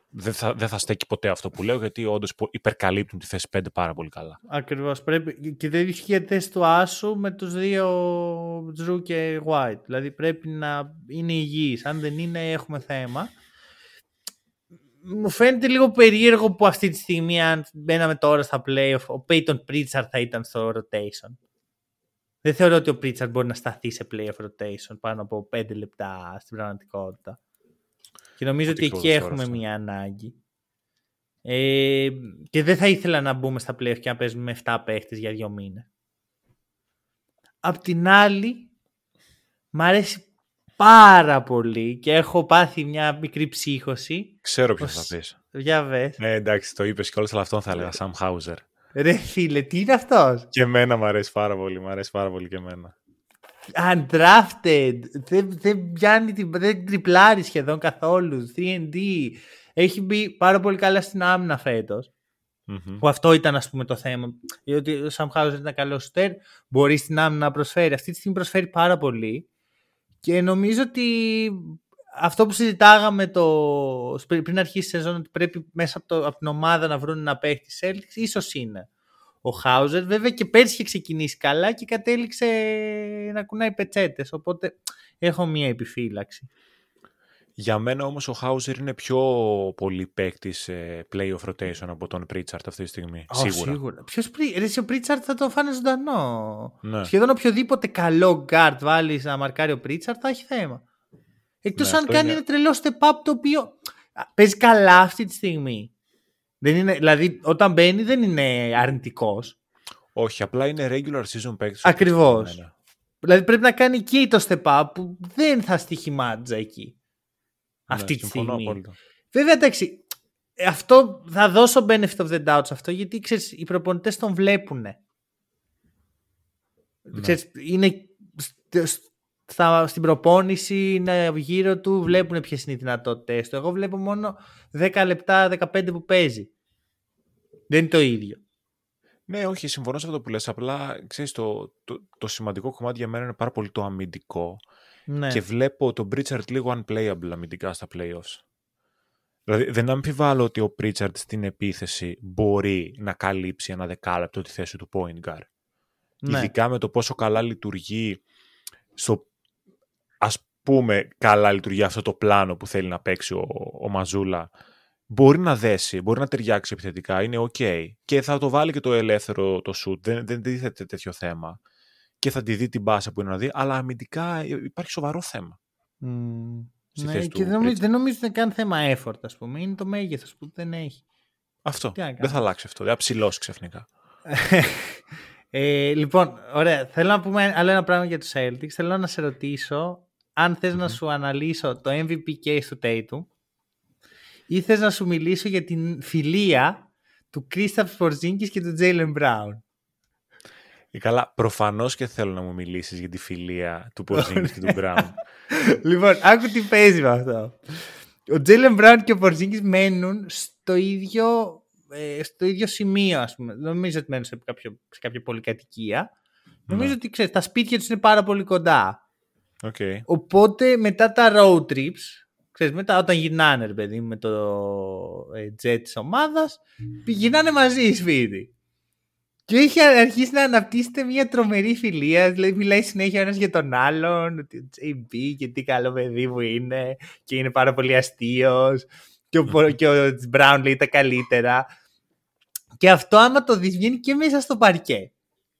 δεν, θα, δεν θα στέκει ποτέ αυτό που λέω γιατί όντως υπερκαλύπτουν τη θέση 5 πάρα πολύ καλά. Ακριβώς. Πρέπει... Και δεν ισχύει η θέση του Άσου με τους δύο Τζρου και White. Δηλαδή πρέπει να είναι υγιείς. Αν δεν είναι έχουμε θέμα. Μου φαίνεται λίγο περίεργο που αυτή τη στιγμή αν μπαίναμε τώρα στα playoff ο Peyton Pritchard θα ήταν στο rotation. Δεν θεωρώ ότι ο Pritchard μπορεί να σταθεί σε playoff rotation πάνω από 5 λεπτά στην πραγματικότητα. Και νομίζω Ούτε ότι εκεί ξέρω τώρα έχουμε αυτό. μία ανάγκη. Ε, και δεν θα ήθελα να μπούμε στα playoff και να παίζουμε με 7 παίχτες για δύο μήνες. Απ' την άλλη, μ' αρέσει πάρα πολύ και έχω πάθει μια μικρή ψύχωση. Ξέρω ποιος Ως- θα πεις. Για βες. Ναι, εντάξει, το είπες και όλες, αλλά αυτόν θα έλεγα, Sam Hauser. Ρε φίλε, τι είναι αυτός; Και εμένα μου αρέσει πάρα πολύ, μου αρέσει πάρα πολύ και εμένα. Undrafted. Δεν, δεν πιάνει, την- δεν τριπλάρει σχεδόν καθόλου. D&D. Έχει μπει πάρα πολύ καλά στην άμυνα φέτος. Μμμ. Που αυτό ήταν ας πούμε το θέμα. Διότι ο Sam Hauser ήταν καλός σουτέρ, μπορεί στην άμυνα να προσφέρει. Αυτή τη στιγμή προσφέρει πάρα πολύ. Και νομίζω ότι αυτό που συζητάγαμε το, πριν αρχίσει η σεζόν ότι πρέπει μέσα από, το, από την ομάδα να βρουν ένα παίχτη Celtics, ίσως είναι ο Χάουζερ. Βέβαια και πέρσι είχε ξεκινήσει καλά και κατέληξε να κουνάει πετσέτες. Οπότε έχω μία επιφύλαξη. Για μένα όμως ο Hauser είναι πιο πολύ παίκτης playoff rotation από τον Pritchard αυτή τη στιγμή. Ω, σίγουρα. σίγουρα. Ποιος πρι... Ρε, εσύ ο Πρίτσαρτ θα το φάνε ζωντανό. Ναι. Σχεδόν οποιοδήποτε καλό guard βάλει να μαρκάρει ο Πρίτσαρτ θα έχει θέμα. Εκτός Ναι, αν αυτό κάνει είναι- ένα τρελό step up το οποίο α, παίζει καλά αυτή τη στιγμή. Δεν είναι, δηλαδή όταν μπαίνει δεν είναι αρνητικός. Όχι, απλά είναι regular season παίκτης. Ακριβώς. Δηλαδή πρέπει να κάνει και το step up που δεν θα στοιχημάτζα εκεί. Αυτή τη στιγμή. Βέβαια, εντάξει, ε, αυτό θα δώσω benefit of the doubt σε αυτό γιατί ξέρεις, οι προπονητές τον βλέπουν. Ξέρεις, είναι st- στα, στην προπόνηση, είναι γύρω του, βλέπουν ποιες είναι οι δυνατότητες του. Εγώ βλέπω μόνο 10 λεπτά, 15 που παίζει. Δεν είναι το ίδιο. Ναι, όχι, συμφωνώ σε αυτό που λες. Απλά, ξέρεις, το, το, το σημαντικό κομμάτι για μένα είναι πάρα πολύ το αμυντικό. Ναι. Και βλέπω τον Pritchard λίγο unplayable αμυντικά στα playoffs. Δηλαδή, δεν αμφιβάλλω ότι ο Pritchard στην επίθεση μπορεί να καλύψει ένα δεκάλεπτο τη θέση του point guard. ναι. Ειδικά με το πόσο καλά λειτουργεί στο ας πούμε καλά λειτουργεί αυτό το πλάνο που θέλει να παίξει ο, ο Μαζούλα μπορεί να δέσει, μπορεί να ταιριάξει επιθετικά, είναι ok και θα το βάλει και το ελεύθερο το shoot, δεν, δεν τίθεται τέτοιο θέμα και θα τη δει την μπάσα που είναι να δει, αλλά αμυντικά υπάρχει σοβαρό θέμα. Μμμ. στη Ναι, θέση και του δεν νομίζω, Pritchard. δεν νομίζω ότι είναι καν θέμα effort, ας πούμε. Είναι το μέγεθος που δεν έχει. Αυτό, Τι να δεν κάνεις. θα αλλάξει αυτό, δεν θα ψηλώσει ξαφνικά. ε, λοιπόν, ωραία. Θέλω να πούμε άλλο ένα πράγμα για τους Celtics. Θέλω να σε ρωτήσω αν θες να σου αναλύσω το MVP case του Tatum ή θες να σου μιλήσω για την φιλία του Kristaps Porzingis και του Jalen Brown. Ε, καλά, προφανώς και θέλω να μου μιλήσεις για τη φιλία του Porzingis και του Brown. λοιπόν, άκου τι παίζει με αυτό. Ο Jalen Brown και ο Porzingis μένουν στο ίδιο, ε, στο ίδιο σημείο, ας πούμε. Δεν νομίζω ότι μένουν σε, κάποιο, σε κάποια πολυκατοικία. Νομίζω Ναι. ότι ξέρεις, τα σπίτια τους είναι πάρα πολύ κοντά. Okay. Οπότε μετά τα road trips, ξέρεις, μετά όταν γυρνάνε ρε παιδί με το ε, jet της ομάδας, γυρνάνε μαζί σπίτι. Και έχει αρχίσει να αναπτύσσεται μια τρομερή φιλία. Δηλαδή, μιλάει συνέχεια ο ένας για τον άλλον. Ότι ο JB και τι καλό παιδί μου είναι. Και είναι πάρα πολύ αστείος. Και ο, Πο- και ο Brown λέει τα καλύτερα. Και αυτό άμα το δεις βγαίνει και μέσα στο παρκέ.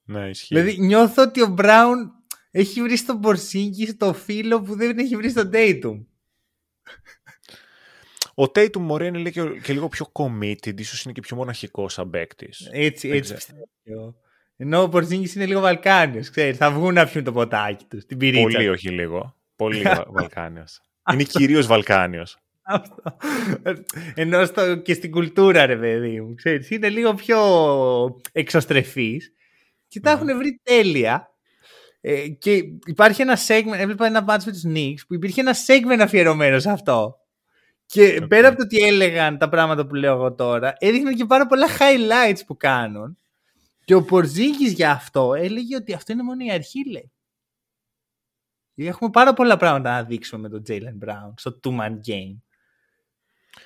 Ναι, ισχύει. Δηλαδή νιώθω ότι ο Brown έχει βρει στον Πορσίνκι στο φίλο που δεν έχει βρει στον Tatum. Ο Tatum μωρέ είναι λίγο, και λίγο πιο committed, ίσως είναι και πιο μοναχικός σαν παίκτης. Έτσι, Δεν έτσι ξέρω. πιστεύω. Ενώ ο Πορσίνκι είναι λίγο Βαλκάνιος, ξέρεις, θα βγουν να πιούν το ποτάκι τους, την πυρίτσα. Πολύ όχι λίγο. Πολύ Βα- Βαλκάνιος. είναι κυρίως Βαλκάνιος. Αυτό. Ενώ στο, και στην κουλτούρα, ρε παιδί μου, ξέρεις, είναι λίγο πιο εξωστρεφής και τα Ναι. έχουν βρει τέλεια. Ε, και υπάρχει ένα segment, έβλεπα ένα match με τους Knicks που υπήρχε ένα segment αφιερωμένο σε αυτό. Και okay. πέρα από το ότι έλεγαν τα πράγματα που λέω εγώ τώρα, έδειχναν και πάρα πολλά highlights που κάνουν. Και ο Πορζίκης για αυτό έλεγε ότι αυτό είναι μόνο η αρχή, λέει. Έχουμε πάρα πολλά πράγματα να δείξουμε με τον Jalen Brown στο two-man game.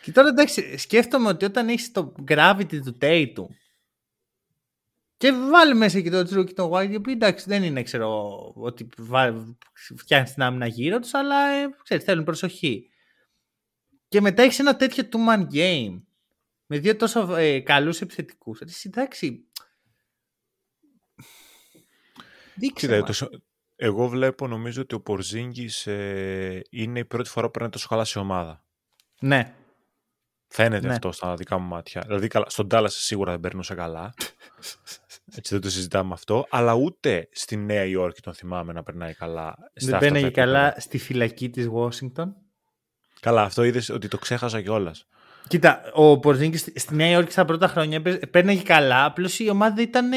Και τώρα εντάξει, σκέφτομαι ότι όταν έχεις το gravity του Tatum και βάλει μέσα και το Drew και το White, που εντάξει δεν είναι ξέρω ότι φτιάχνεις την άμυνα γύρω τους, αλλά ε, ξέρεις, θέλουν προσοχή. Και μετά έχεις ένα τέτοιο two-man game με δύο τόσο ε, καλούς επιθετικούς. Εντάξει. Δείξε εγώ βλέπω νομίζω ότι ο Πορζίνγκης ε, είναι η πρώτη φορά που είναι τόσο καλά σε ομάδα. Ναι. Φαίνεται ναι. αυτό στα δικά μου μάτια. Δηλαδή στον Τάλλας σίγουρα δεν περνούσε καλά. Έτσι δεν το συζητάμε αυτό. Αλλά ούτε στη Νέα Υόρκη τον θυμάμαι να περνάει καλά. Δεν παίρνει καλά στη φυλακή της Washington. Καλά, αυτό είδες ότι το ξέχασα κιόλας. Κοίτα, ο Πορζίνγκη στη Νέα Υόρκη στα πρώτα χρόνια παίρνει καλά. Απλώς η ομάδα ήταν ε,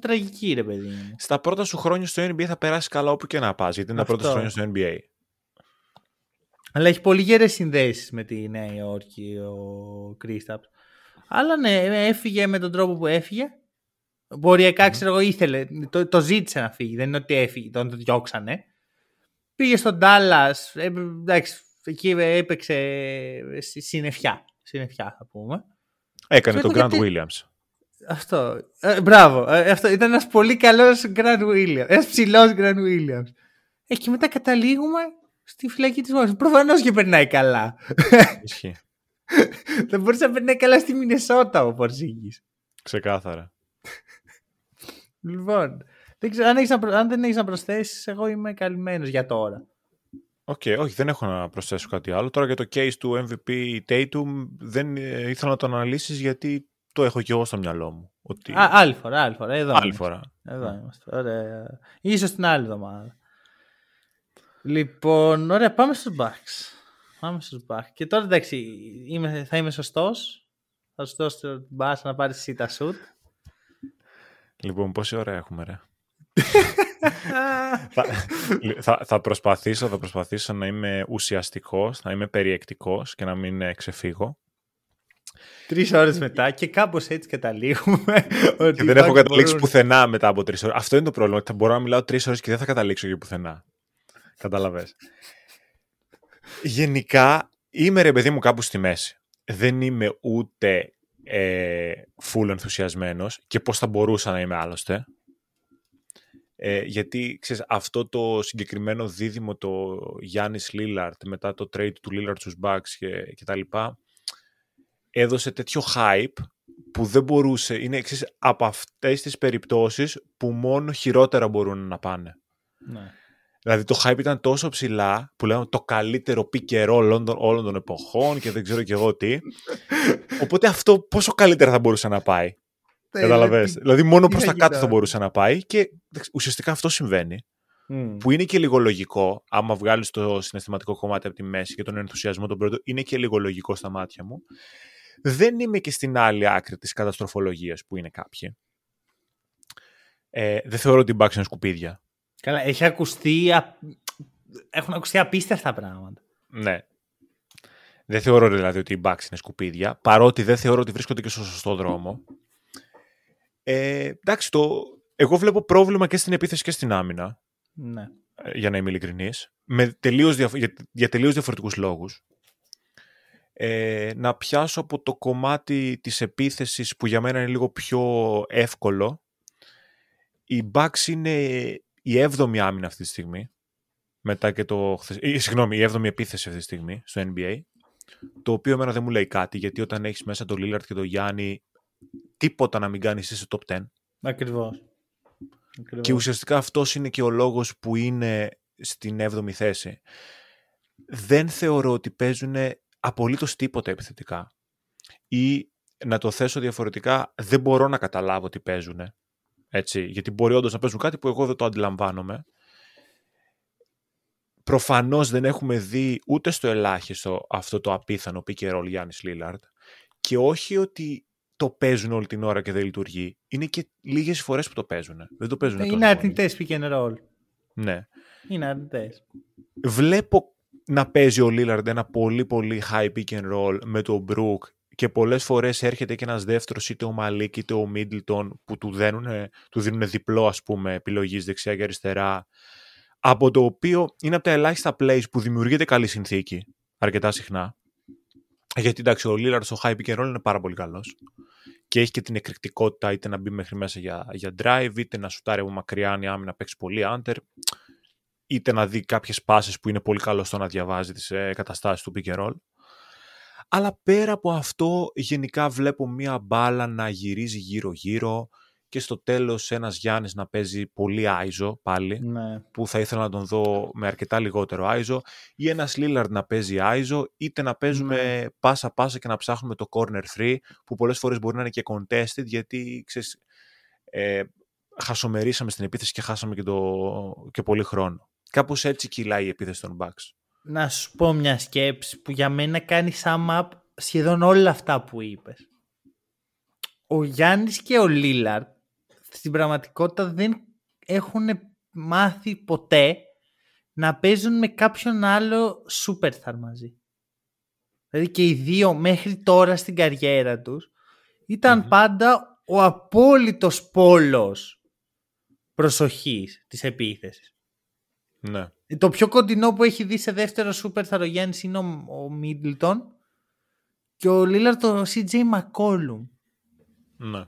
τραγική, ρε παιδί. Στα πρώτα σου χρόνια στο NBA θα περάσει καλά όπου και να πας, γιατί είναι τα πρώτα σου χρόνια στο NBA. Αλλά έχει πολύ γερές συνδέσεις με τη Νέα Υόρκη ο Κρίσταπς. Αλλά ναι, έφυγε με τον τρόπο που έφυγε. Μποριακά, mm. ξέρω εγώ, ήθελε. Το, το ζήτησε να φύγει. Δεν είναι ότι έφυγε, τον το διώξανε. Πήγε στον Ντάλλα. Ε, εντάξει, εκεί έπαιξε συννεφιά. Συννεφιά, θα πούμε. Έκανε τον Grant Williams. Αυτό. Ε, μπράβο. Ε, αυτό ήταν ένας πολύ καλός Grant Williams. Ένας ψηλός Grant Williams. Ε, και μετά καταλήγουμε στη φυλακή της Washington. Προφανώς και περνάει καλά. Ισχύει. Δεν μπορούσε να περνάει καλά στη Μινεσότα ο Πορζίνγκη. Ξεκάθαρα. λοιπόν, δεν ξέρω, αν, να, αν δεν έχεις να προσθέσεις, εγώ είμαι καλυμμένος για τώρα. Οκ, okay, όχι, δεν έχω να προσθέσω κάτι άλλο. Τώρα για το case του MVP Tatum δεν ε, ήθελα να το αναλύσεις γιατί το έχω και εγώ στο μυαλό μου. Ότι... Α, άλλη φορά, άλλη φορά. Εδώ άλλη είμαστε. φορά. Εδώ ναι. είμαστε. Ωραία. Ίσως την άλλη εβδομάδα. Λοιπόν, ωραία, πάμε στους Bucks. Πάμε στους Bucks. Και τώρα εντάξει, είμαι, θα είμαι σωστός. Θα σου δώσω την μπάλα να πάρεις εσύ τα σουτ. Λοιπόν, πόση ώρα έχουμε, ρε; Θα, θα, θα, προσπαθήσω, θα προσπαθήσω να είμαι ουσιαστικός, να είμαι περιεκτικός και να μην ε, ξεφύγω. Τρεις ώρες μετά και κάπως έτσι καταλήγουμε. Ότι και δεν έχω καταλήξει μπορούν... πουθενά μετά από τρεις ώρες. Αυτό είναι το πρόβλημα. Ότι θα μπορώ να μιλάω τρεις ώρες και δεν θα καταλήξω για πουθενά. Καταλαβέ. Γενικά είμαι ρε παιδί μου κάπου στη μέση. Δεν είμαι ούτε ε, full ενθουσιασμένος και πώς θα μπορούσα να είμαι άλλωστε. Ε, γιατί ξέρεις, αυτό το συγκεκριμένο δίδυμο το Γιάννης Λίλαρτ μετά το trade του Λίλαρτ στους Bucks και, και τα λοιπά έδωσε τέτοιο hype που δεν μπορούσε, είναι εξής, από αυτές τις περιπτώσεις που μόνο χειρότερα μπορούν να πάνε. Ναι. Δηλαδή το hype ήταν τόσο ψηλά που λέμε το καλύτερο pick όλων, όλων των εποχών και δεν ξέρω και εγώ τι. Οπότε αυτό πόσο καλύτερα θα μπορούσε να πάει; Ναι, Καταλαβες. Δηλαδή μόνο προς τα κάτω θα μπορούσε να πάει και ουσιαστικά αυτό συμβαίνει. Που είναι και λίγο λογικό, άμα βγάλεις το συναισθηματικό κομμάτι από τη μέση και τον ενθουσιασμό των πρώτων, είναι και λίγο λογικό στα μάτια μου δεν είμαι και στην άλλη άκρη της καταστροφολογίας που είναι κάποιοι. Ε, δεν θεωρώ ότι οι Bucks είναι σκουπίδια. Καλά, έχει ακουστεί, έχουν ακουστεί απίστευτα πράγματα. Ναι. Δεν θεωρώ δηλαδή ότι οι Bucks είναι σκουπίδια, παρότι δεν θεωρώ ότι βρίσκονται και στο σωστό δρόμο. Ε, εντάξει, το... εγώ βλέπω πρόβλημα και στην επίθεση και στην άμυνα. Ναι. Ε, για να είμαι ειλικρινής. Με τελείως για, για τελείως διαφορετικούς λόγους ε, να πιάσω από το κομμάτι της επίθεσης που για μένα είναι λίγο πιο εύκολο. Η Bucks είναι η έβδομη άμυνα αυτή τη στιγμή. Μετά και το... Ε, συγγνώμη, η έβδομη επίθεση αυτή τη στιγμή στο NBA. Το οποίο εμένα δεν μου λέει κάτι, γιατί όταν έχεις μέσα τον Lillard και τον Γιάννη, τίποτα να μην κάνεις είσαι top 10. Ακριβώς. Και ουσιαστικά αυτός είναι και ο λόγος που είναι στην έβδομη θέση. Δεν θεωρώ ότι παίζουν απολύτως τίποτα επιθετικά. Ή να το θέσω διαφορετικά, δεν μπορώ να καταλάβω τι παίζουν. Έτσι, γιατί μπορεί όντως να παίζουν κάτι που εγώ δεν το αντιλαμβάνομαι. Προφανώς δεν έχουμε δει ούτε στο ελάχιστο αυτό το απίθανο pick and roll Γιάννης Λίλαρντ και όχι ότι το παίζουν όλη την ώρα και δεν λειτουργεί. Είναι και λίγες φορές που το παίζουν. Δεν το παίζουν Είναι αρνητές pick and roll. Ναι. Είναι αρνητές. Βλέπω να παίζει ο Λίλαρντ ένα πολύ πολύ high pick and roll με τον Μπρουκ και πολλές φορές έρχεται και ένας δεύτερος είτε ο Μαλίκ είτε ο Μίτλτον που του, δίνουν, του δίνουν διπλό ας πούμε επιλογής δεξιά και αριστερά από το οποίο είναι από τα ελάχιστα plays που δημιουργείται καλή συνθήκη αρκετά συχνά γιατί εντάξει ο Λίλαρντ στο high pick and roll είναι πάρα πολύ καλός και έχει και την εκρηκτικότητα είτε να μπει μέχρι μέσα για, για drive είτε να σουτάρει από μακριά αν η άμυνα παίξει πολύ under είτε να δει κάποιες πάσες που είναι πολύ καλό στο να διαβάζει τις ε, καταστάσεις του pick and roll. Αλλά πέρα από αυτό γενικά βλέπω μία μπάλα να γυρίζει γύρω-γύρω και στο τέλος ένας Γιάννης να παίζει πολύ άιζο πάλι, Ναι. που θα ήθελα να τον δω με αρκετά λιγότερο άιζο, ή ένας Λίλαρντ να παίζει άιζο, είτε να παίζουμε πάσα-πάσα και να ψάχνουμε το corner 3, που πολλές φορές μπορεί να είναι και contested, γιατί ξέρεις, ε, χασομερίσαμε στην επίθεση και χάσαμε και, το, και πολύ χρόνο. Κάπως έτσι κυλάει η επίθεση των Bucks. Να σου πω μια σκέψη που για μένα κάνει sum up σχεδόν όλα αυτά που είπες. Ο Γιάννης και ο Λίλαρντ στην πραγματικότητα δεν έχουν μάθει ποτέ να παίζουν με κάποιον άλλο superstar μαζί. Δηλαδή και οι δύο μέχρι τώρα στην καριέρα τους ηταν πάντα ο απόλυτος πόλος προσοχής της επίθεσης. Ναι. Το πιο κοντινό που έχει δει σε δεύτερο superstar ο Γιάννης είναι ο, ο Μίτλτον και ο Λίλαρ το CJ McCollum. ναι.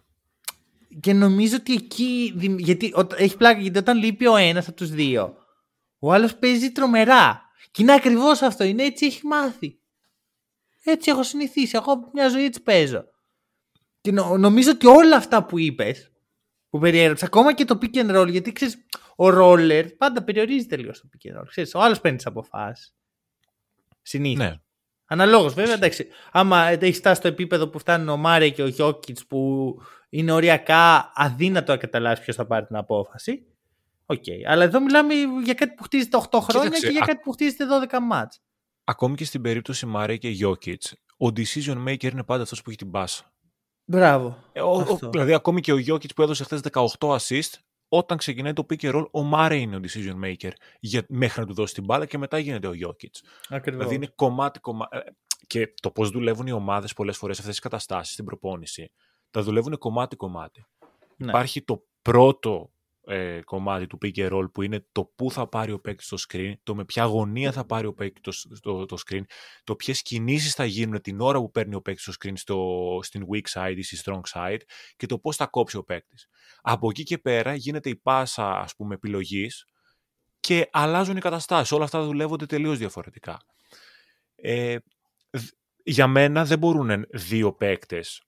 Και νομίζω ότι εκεί. δη- Γιατί ό- έχει πλάκα, γιατί όταν λείπει ο ένας από τους δύο, ο άλλος παίζει τρομερά. Και είναι ακριβώς αυτό. Είναι έτσι έχει μάθει. Έτσι έχω συνηθίσει. Εγώ μια ζωή έτσι παίζω. Και νο- νομίζω ότι όλα αυτά που είπες, που περιέγραψα, ακόμα και το pick and roll, γιατί ξέρεις, ο roller πάντα περιορίζεται λίγο στο pick and roll. Ξέρεις, ο άλλος παίρνει τις αποφάσεις. Συνήθως. ναι. Αναλόγως, βέβαια, εντάξει. Άμα έχεις φτάσει στο επίπεδο που φτάνουν ο Μάρεϊ και ο Γιόκιτς που είναι οριακά αδύνατο να καταλάβεις ποιος θα πάρει την απόφαση. Οκ. Αλλά εδώ μιλάμε για κάτι που χτίζεται 8 χρόνια Κοίταξε, και για α- κάτι που χτίζεται 12 ματς. Ακόμη και στην περίπτωση Μάρεϊ και Jokic, ο decision maker είναι πάντα αυτός που έχει την μπάλα. Μπράβο. Ε, ο- ο- Αυτό. δηλαδή, ακόμη και ο Jokic που έδωσε χθες 18 assist, όταν ξεκινάει το pick and roll, ο Μάρεϊ είναι ο decision maker για, μέχρι να του δώσει την μπάλα και μετά γίνεται ο Jokic. Ακριβώς. Δηλαδή είναι κομμάτι, κομμάτι. Και το πώς δουλεύουν οι ομάδες πολλές φορές σε αυτές τις καταστάσεις στην προπόνηση, τα δουλεύουν κομμάτι-κομμάτι. Ναι. Υπάρχει το πρώτο ε, κομμάτι του pick and roll που είναι το πού θα πάρει ο παίκτης στο screen, το με ποια γωνία θα πάρει ο παίκτης το, το, το screen, το ποιες κινήσεις θα γίνουν την ώρα που παίρνει ο παίκτης στο screen στο, στην weak side ή στη strong side και το πώς θα κόψει ο παίκτης. Από εκεί και πέρα γίνεται η πάσα ας πούμε επιλογής και αλλάζουν οι καταστάσεις. Όλα αυτά δουλεύονται τελείως διαφορετικά. Ε, δ- για μένα δεν μπορούν δύο παίκτες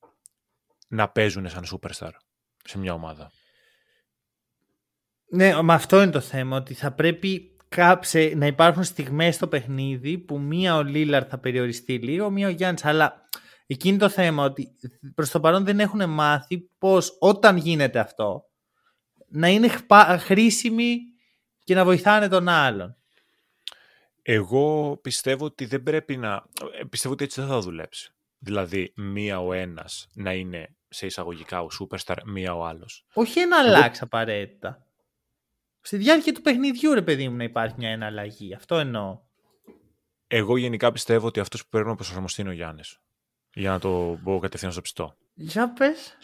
να παίζουν σαν superstar σε μια ομάδα. Ναι, με αυτό είναι το θέμα. Ότι θα πρέπει κάψε, να υπάρχουν στιγμές στο παιχνίδι που μία ο Λίλαρ θα περιοριστεί λίγο, μία ο Γιάννης. Αλλά εκείνη το θέμα ότι προς το παρόν δεν έχουν μάθει πως όταν γίνεται αυτό να είναι χπα- χρήσιμοι και να βοηθάνε τον άλλον. Εγώ πιστεύω ότι δεν πρέπει να... ε, Πιστεύω ότι έτσι δεν θα δουλέψει. Δηλαδή, μία ο ένας να είναι σε εισαγωγικά ο superstar, μία ο άλλος. Όχι ένα αλλάξει απαραίτητα. Στη διάρκεια του παιχνιδιού, ρε παιδί μου, να υπάρχει μια εναλλαγή. Αυτό εννοώ. Εγώ γενικά πιστεύω ότι αυτός που πρέπει να προσαρμοστεί είναι ο Γιάννης. Για να το πω κατευθείαν στο ψητό. Για πες.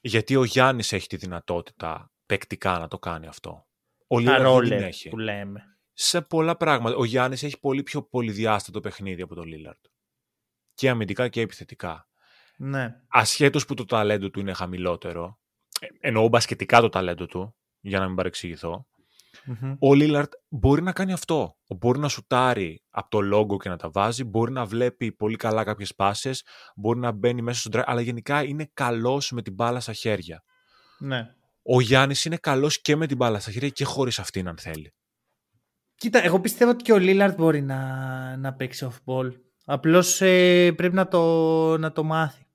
Γιατί ο Γιάννης έχει τη δυνατότητα παικτικά να το κάνει αυτό. Ο Τα Λίλαρντ δεν ρόλερ την έχει. που λέμε. Σε πολλά πράγματα. Ο Γιάννης έχει πολύ πιο πολυδιάστατο παιχνίδι από τον Λίλαρντ. Και αμυντικά και επιθετικά. Ναι. ασχέτως που το ταλέντο του είναι χαμηλότερο, ε, εννοώ μπασκετικά το ταλέντο του, για να μην παρεξηγηθώ, Μμμ. ο Λίλαρτ μπορεί να κάνει αυτό. Μπορεί να σουτάρει από το λόγο και να τα βάζει, μπορεί να βλέπει πολύ καλά κάποιες πάσες, μπορεί να μπαίνει μέσα στον drive, αλλά γενικά είναι καλός με την μπάλα στα χέρια. Ναι. Ο Γιάννης είναι καλός και με την μπάλα στα χέρια και χωρίς αυτήν αν θέλει. Κοίτα, εγώ πιστεύω ότι και ο Λίλαρτ μπορεί να, να παίξει off-ball. Απλώς ε, πρέπει να το, να το μάθει.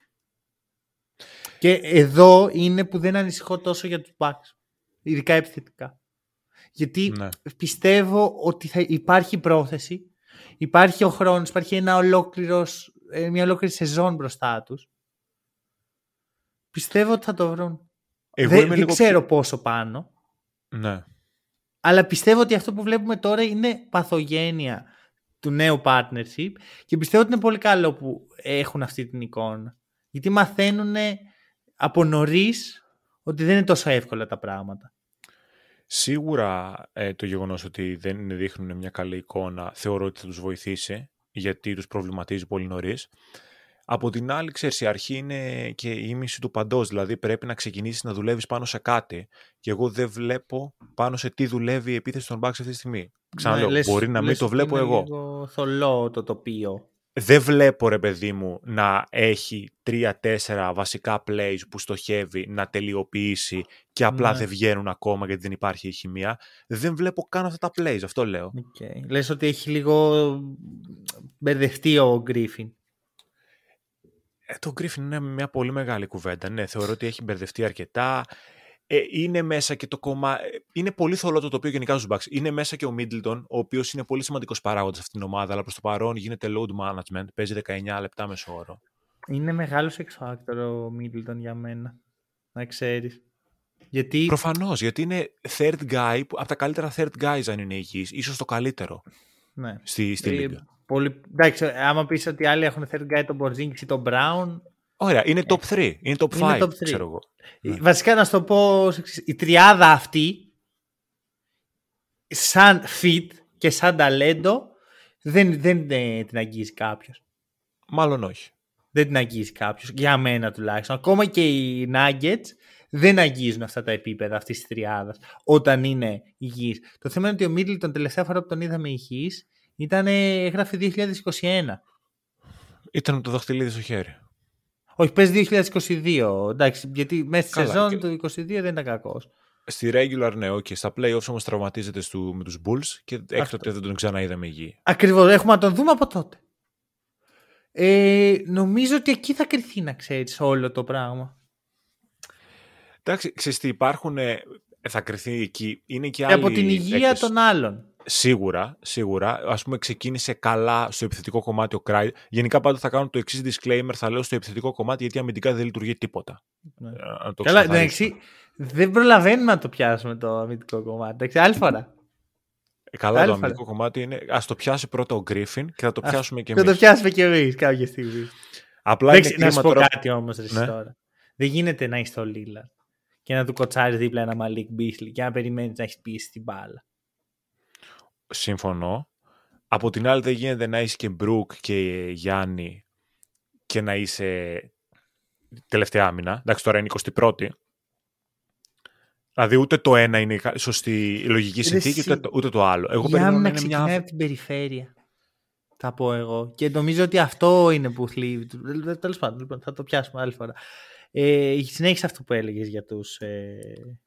Και εδώ είναι που δεν ανησυχώ τόσο για τους Bucks. Ειδικά επιθετικά. Γιατί Ναι. πιστεύω ότι θα υπάρχει πρόθεση, υπάρχει ο χρόνος, υπάρχει ένα ολόκληρος, ε, μια ολόκληρη σεζόν μπροστά τους. Πιστεύω ότι θα το βρουν. Εγώ δεν είμαι δεν λίγο ξέρω πόσο πάνω. Ναι. Αλλά πιστεύω ότι αυτό που βλέπουμε τώρα είναι παθογένεια του νέου partnership και πιστεύω ότι είναι πολύ καλό που έχουν αυτή την εικόνα. Γιατί μαθαίνουν από νωρίς ότι δεν είναι τόσο εύκολα τα πράγματα. Σίγουρα ε, το γεγονός ότι δεν δείχνουν μια καλή εικόνα θεωρώ ότι θα τους βοηθήσει γιατί τους προβληματίζει πολύ νωρίς. Από την άλλη, ξέρεις, η αρχή είναι και η ίμιση του παντός, δηλαδή πρέπει να ξεκινήσεις να δουλεύεις πάνω σε κάτι και εγώ δεν βλέπω πάνω σε τι δουλεύει η επίθεση των Bucks αυτή τη στιγμή. Ξαναλέω, Ναι, λες- μπορεί να μην λες το ότι βλέπω είναι εγώ. λίγο θολό το τοπίο. Δεν βλέπω ρε παιδί μου να έχει τρία-τέσσερα βασικά plays που στοχεύει να τελειοποιήσει και απλά Ναι. δεν βγαίνουν ακόμα γιατί δεν υπάρχει η χημεία. Δεν βλέπω καν αυτά τα plays, αυτό λέω. Okay. Λες ότι έχει λίγο μπερδευτεί ο Γκρίφιν. Ε, το Griffin είναι μια πολύ μεγάλη κουβέντα. Ναι, θεωρώ ότι έχει μπερδευτεί αρκετά. Ε, είναι μέσα και το κόμμα. ε, Είναι πολύ θολό το τοπίο γενικά στους Bucks. Είναι μέσα και ο Middleton, ο οποίος είναι πολύ σημαντικός παράγοντας σε αυτήν την ομάδα, αλλά προς το παρόν γίνεται load management. Παίζει 19 λεπτά μέσω όρο. Είναι μεγάλος X Factor ο Middleton για μένα. Να ξέρεις. Γιατί Προφανώς, γιατί είναι third guy, που- από τα καλύτερα third guys αν είναι υγιής, ίσως το καλύτερο ναι. στη, στη Ε, λίγα. πολύ... Εντάξει, άμα πεις ότι άλλοι έχουν third guy τον Porzingis ή τον Brown, Ωραία, είναι top 3, είναι top 5, Είναι top three. ξέρω εγώ. Ναι. Βασικά να σου το πω ως εξής. η τριάδα αυτή σαν fit και σαν ταλέντο δεν, δεν ε, την αγγίζει κάποιος. Μάλλον όχι. Δεν την αγγίζει κάποιος, για μένα τουλάχιστον. Ακόμα και οι Nuggets δεν αγγίζουν αυτά τα επίπεδα αυτής της τριάδας όταν είναι υγιής. Το θέμα είναι ότι ο Middleton τελευταία φορά που τον είδαμε υγιής ήταν, ε, έγραφε 2021. Ήταν το δαχτυλίδι στο χέρι. Όχι, παίζει 2022. Εντάξει, γιατί μέσα στη Καλά, σεζόν και- του 2022 δεν ήταν κακός. Στη regular, ναι, okay. Στα playoffs όμως τραυματίζεται στου, με τους Bulls και έκτοτε δεν τον ξαναείδαμε υγιή. Ακριβώς, έχουμε να τον δούμε από τότε. Ε, νομίζω ότι εκεί θα κρυθεί να ξέρεις όλο το πράγμα. Εντάξει, ξέρεις τι, υπάρχουν, ε, θα κρυθεί εκεί, είναι και Και άλλοι από την υγεία παίκτες. των άλλων. Σίγουρα, σίγουρα. Ας πούμε ξεκίνησε καλά στο επιθετικό κομμάτι ο Κράι. Γενικά πάντα θα κάνω το εξής disclaimer, θα λέω στο επιθετικό κομμάτι γιατί αμυντικά δεν λειτουργεί τίποτα. Ναι. Ε, να το Καλά, ξεκαθαρίσουμε. εντάξει, δεν προλαβαίνουμε να το πιάσουμε το αμυντικό κομμάτι. Εντάξει, άλλη φορά. Ε, Καλά άλλη το φορά. αμυντικό κομμάτι είναι, ας το πιάσει πρώτα ο Γκρίφιν και θα το Ας- πιάσουμε και Θα εμείς. το πιάσουμε και εμείς κάποια στιγμή. Απλά Εντάξει, είναι να σου κρίμα πω τώρα... κάτι όμως, ρε Ναι. τώρα. Δεν γίνεται να είσαι στο Λίλα και να του κοτσάρεις δίπλα ένα Μαλίκ Μπίσλι και να περιμένεις να έχεις πίσει την μπάλα. Συμφωνώ. Από την άλλη δεν γίνεται να είσαι και Μπρουκ και Γιάννη και να είσαι τελευταία άμυνα. Εντάξει τώρα είναι 21η. Δηλαδή ούτε το ένα είναι η κα- σωστή η λογική Ρε συνθήκη, εσύ. ούτε, το- ούτε το άλλο. Εγώ Η περιμένω να άμυνα είναι ξεκινάει μια... από την περιφέρεια. Θα πω εγώ. Και νομίζω ότι αυτό είναι που θλίβει. Τέλος πάντων, λοιπόν, θα το πιάσουμε άλλη φορά. Ε, συνέχισε αυτό που έλεγες για τους. Ε...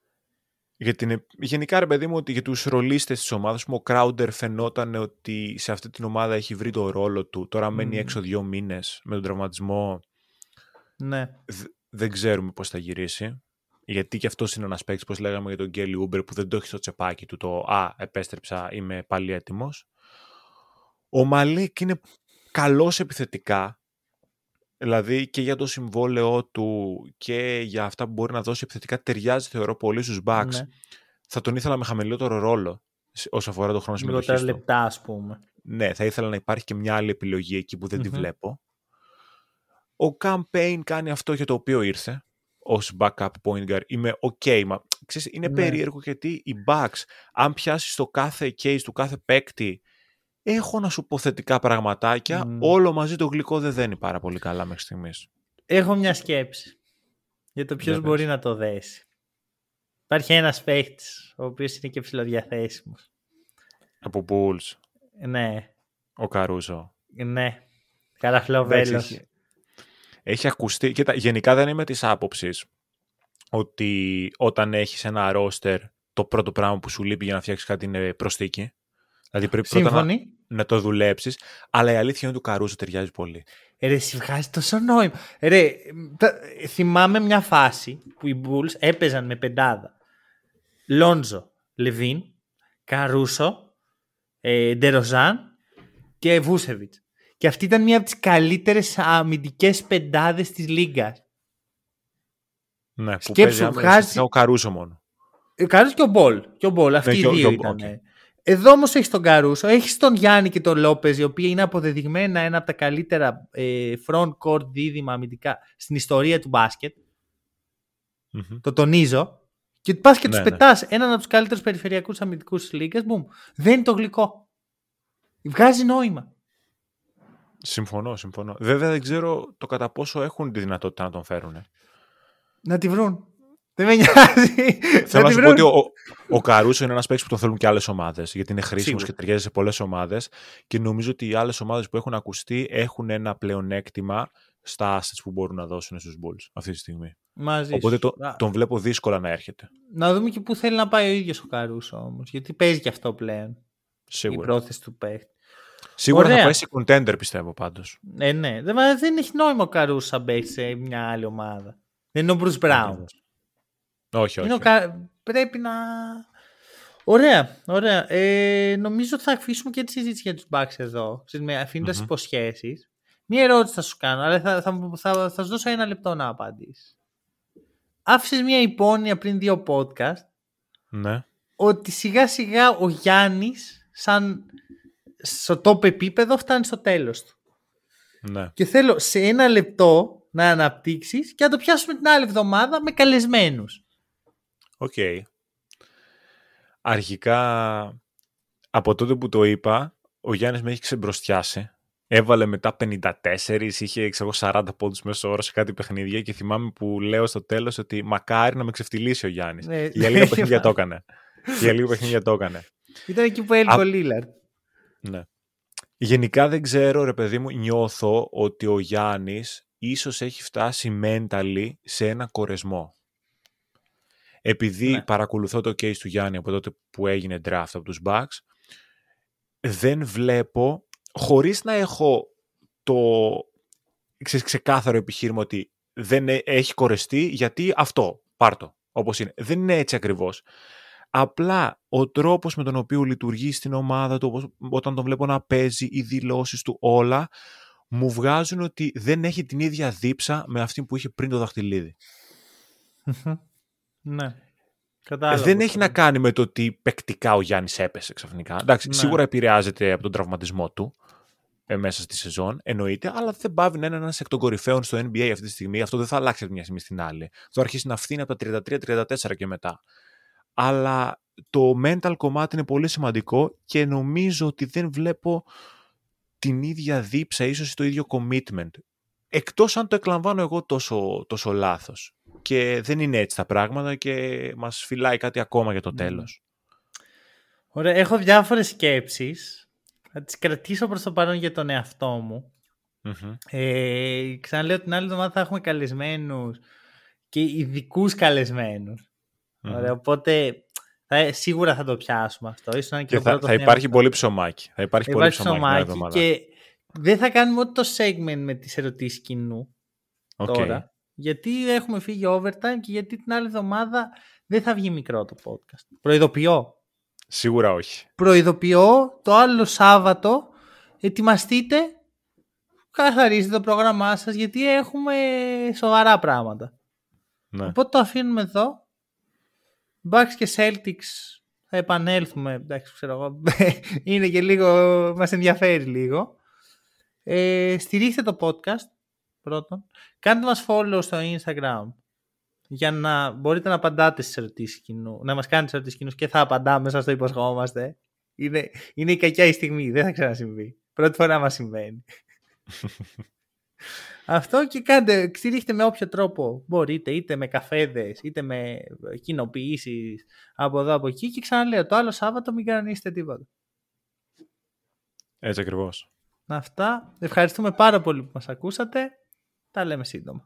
Για την... Γενικά ρε παιδί μου ότι για τους ρολίστες της ομάδας μου ο Κράουντερ φαινόταν ότι σε αυτή την ομάδα έχει βρει το ρόλο του. Τώρα μένει Μμμ. έξω δύο μήνες με τον τραυματισμό. Ναι. Δ- δεν ξέρουμε πώς θα γυρίσει. Γιατί και αυτός είναι ένας παίκτης, όπως λέγαμε για τον Γκέλι Ούμπερ, που δεν το έχει στο τσεπάκι του το «Α, επέστρεψα, είμαι πάλι έτοιμος». Ο Μαλίκ είναι καλός επιθετικά, δηλαδή και για το συμβόλαιό του και για αυτά που μπορεί να δώσει επιθετικά ταιριάζει θεωρώ πολύ στους Bucks. ναι. Θα τον ήθελα με χαμηλότερο ρόλο σε- όσο αφορά το χρόνο Λιγότερα συμμετοχής του. λεπτά, ας πούμε. Ναι, θα ήθελα να υπάρχει και μια άλλη επιλογή εκεί που δεν τη Μμμ. βλέπω. Ο Campaign κάνει αυτό για το οποίο ήρθε ως backup point guard. Είμαι ok, μα ξέρεις, είναι Ναι. περίεργο γιατί οι Bucks, αν πιάσεις το κάθε case του κάθε παίκτη, έχω να σου πω θετικά πραγματάκια, Μμ. όλο μαζί το γλυκό δεν δένει πάρα πολύ καλά μέχρι στιγμής. Έχω μια σκέψη για το ποιος Για πες. μπορεί να το δέσει. Υπάρχει ένας παίχτης, ο οποίος είναι και ψηλοδιαθέσιμο. Από Bulls, Ναι, ο Καρούζο. ναι. Καραφλό Εντάξει, βέλο. έχει- Έχει ακουστεί. Κοίτα, γενικά δεν είμαι της άποψης ότι όταν έχεις ένα ρόστερ, το πρώτο πράγμα που σου λείπει για να φτιάξεις κάτι είναι προσθήκη. Δηλαδή πρέπει πρώτα να, Σύμφωνοι. να το δουλέψεις. Αλλά η αλήθεια είναι ότι ο Καρούζο ταιριάζει πολύ. Ε, Ρε, εσύ βγάζει τόσο νόημα. Ε, Ρε, τα- θυμάμαι μια φάση που οι Bulls έπαιζαν με πεντάδα. Λόντζο, Λαβίν, Καρούσο, ε, Ντεροζάν και Βούσεβιτς. Και αυτή ήταν μια από τις καλύτερες αμυντικές πεντάδες της Λίγκας. Ναι, που Σκέψου, παίζει βγάζει- άμεσα ο Καρούσο μόνο. Ο Καρούσο και ο Μπολ. Και ο Μπολ, αυτοί Ναι, οι και ο- δύο και ο- ήταν. οκ. Εδώ όμως έχεις τον Καρούσο, έχεις τον Γιάννη και τον Λόπες, οι οποίοι είναι αποδεδειγμένα ένα από τα καλύτερα ε, front court δίδυμα αμυντικά στην ιστορία του μπάσκετ. Μμμ. Το τονίζω. Και πας και Ναι, τους ναι. πετάς έναν από τους καλύτερους περιφερειακούς αμυντικούς της Λίγκα. Μπουμ. Δεν είναι το γλυκό. Βγάζει νόημα. Συμφωνώ, συμφωνώ. Βέβαια δεν ξέρω το κατά πόσο έχουν τη δυνατότητα να τον φέρουν. Να τη βρουν. Δεν με νοιάζει. Θέλω να τη σου πω βρουν. ότι ο, ο Καρούσο είναι ένας παίκτης που τον θέλουν και άλλες ομάδες. Γιατί είναι χρήσιμος Σίγουρα. και ταιριάζει σε πολλές ομάδες. Και νομίζω ότι οι άλλες ομάδες που έχουν ακουστεί έχουν ένα πλεονέκτημα στα assets που μπορούν να δώσουν στους Bulls αυτή τη στιγμή. Μαζί Οπότε σου. το, Α, τον βλέπω δύσκολα να έρχεται. Να δούμε και πού θέλει να πάει ο ίδιος ο Καρούσο όμως. Γιατί παίζει και αυτό πλέον. Η Σίγουρα. πρόθεση του παίχτη. Σίγουρα θα Ωραία. πάει σε contender πιστεύω πάντως. Ε, ναι. Δεν, μα δεν έχει νόημα ο Καρούσο σαν παίχτη σε μια άλλη ομάδα. Δεν είναι ο Bruce Brown. Όχι, όχι. Είναι ο Κα- Πρέπει να. Ωραία, ωραία. Ε, νομίζω ότι θα αφήσουμε και τη συζήτηση για τους Bucks εδώ, ξέρεις, με αφήνοντας Μμμ. υποσχέσεις. Μία ερώτηση θα σου κάνω, αλλά θα, θα, θα, θα σου δώσω ένα λεπτό να απαντήσεις. Άφησες μία υπόνοια πριν δύο podcast Ναι. ότι σιγά σιγά ο Γιάννης σαν στο top επίπεδο φτάνει στο τέλος του. ναι. Και θέλω σε ένα λεπτό να αναπτύξεις και να το πιάσουμε την άλλη εβδομάδα με καλεσμένους. Οκ. Αρχικά, από τότε που το είπα, ο Γιάννης με έχει ξεμπροστιάσει. Έβαλε μετά 54, είχε ξέρω, εγώ, 40 πόντους μέσω όρο σε κάτι παιχνίδια και θυμάμαι που λέω στο τέλος ότι μακάρι να με ξεφτυλίσει ο Γιάννης. Ναι. Για λίγα παιχνίδια το έκανε. Για λίγα παιχνίδια το έκανε. Ήταν εκεί που έλειπε Α- ο Λίλαρντ. Ναι. Γενικά δεν ξέρω, ρε παιδί μου, νιώθω ότι ο Γιάννης ίσως έχει φτάσει mentally σε ένα κορεσμό. Επειδή Ναι. παρακολουθώ το case του Γιάννη από τότε που έγινε draft από τους Bucks, δεν βλέπω, χωρίς να έχω το ξέρεις, ξεκάθαρο επιχείρημα ότι δεν ε- έχει κορεστεί, γιατί αυτό, πάρτο, όπως είναι. Δεν είναι έτσι ακριβώς. Απλά ο τρόπος με τον οποίο λειτουργεί στην ομάδα του, όπως- όταν τον βλέπω να παίζει, οι δηλώσεις του, όλα, μου βγάζουν ότι δεν έχει την ίδια δίψα με αυτή που είχε πριν το δαχτυλίδι. Ναι. Κατάλαβα. δεν έχει να κάνει με το ότι παικτικά ο Γιάννης έπεσε ξαφνικά. Εντάξει, Ναι. σίγουρα επηρεάζεται από τον τραυματισμό του ε, μέσα στη σεζόν, εννοείται, αλλά δεν πάβει να είναι ένας εκ των κορυφαίων στο NBA αυτή τη στιγμή. Αυτό δεν θα αλλάξει από μια στιγμή στην άλλη. Θα αρχίσει να φθήνει από τα 33-34 και μετά. Αλλά το mental κομμάτι είναι πολύ σημαντικό και νομίζω ότι δεν βλέπω την ίδια δίψα, ίσως το ίδιο commitment. Εκτός αν το εκλαμβάνω εγώ τόσο, τόσο λάθος. Και δεν είναι έτσι τα πράγματα και μας φυλάει κάτι ακόμα για το τέλος. Ωραία, έχω διάφορες σκέψεις. Θα τις κρατήσω προς το παρόν για τον εαυτό μου. Μμμ. Ε, ξαναλέω την άλλη εβδομάδα θα έχουμε καλεσμένους και ειδικούς καλεσμένους. Μμμ. Ωραία, οπότε θα, σίγουρα θα το πιάσουμε αυτό. Ίσως να είναι και, Και το θα, πρώτος θα θέμα υπάρχει που- πολύ ψωμάκι. Θα υπάρχει πολύ Υπάρχει ψωμάκι, την άλλη ψωμάκι εβδομάδα. και δεν θα κάνουμε ούτε το segment με τις ερωτήσεις κοινού Οκ. τώρα. Γιατί έχουμε φύγει overtime και γιατί την άλλη εβδομάδα δεν θα βγει μικρό το podcast. Προειδοποιώ. Σίγουρα όχι. Προειδοποιώ το άλλο Σάββατο ετοιμαστείτε καθαρίζετε το πρόγραμμά σας γιατί έχουμε σοβαρά πράγματα. Ναι. Οπότε το αφήνουμε εδώ. Bucks και Celtics θα επανέλθουμε. Εντάξει, ξέρω εγώ. Είναι και λίγο, μας ενδιαφέρει λίγο. Ε, στηρίχτε το podcast πρώτον. Κάντε μας follow στο Instagram για να μπορείτε να απαντάτε στις ερωτήσεις κοινού. Να μας κάνετε τις ερωτήσεις κοινούς και θα απαντάμε, σας το υποσχόμαστε. Είναι, είναι η κακιά η στιγμή, δεν θα ξανασυμβεί. Πρώτη φορά μας συμβαίνει. Αυτό και κάντε, στηρίχτε με όποιο τρόπο μπορείτε, είτε με καφέδες, είτε με κοινοποιήσεις από εδώ από εκεί και ξαναλέω, το άλλο Σάββατο μην κανονίσετε τίποτα. Έτσι ακριβώς. Αυτά. Ευχαριστούμε πάρα πολύ που μας ακούσατε. Τα λέμε σύντομα.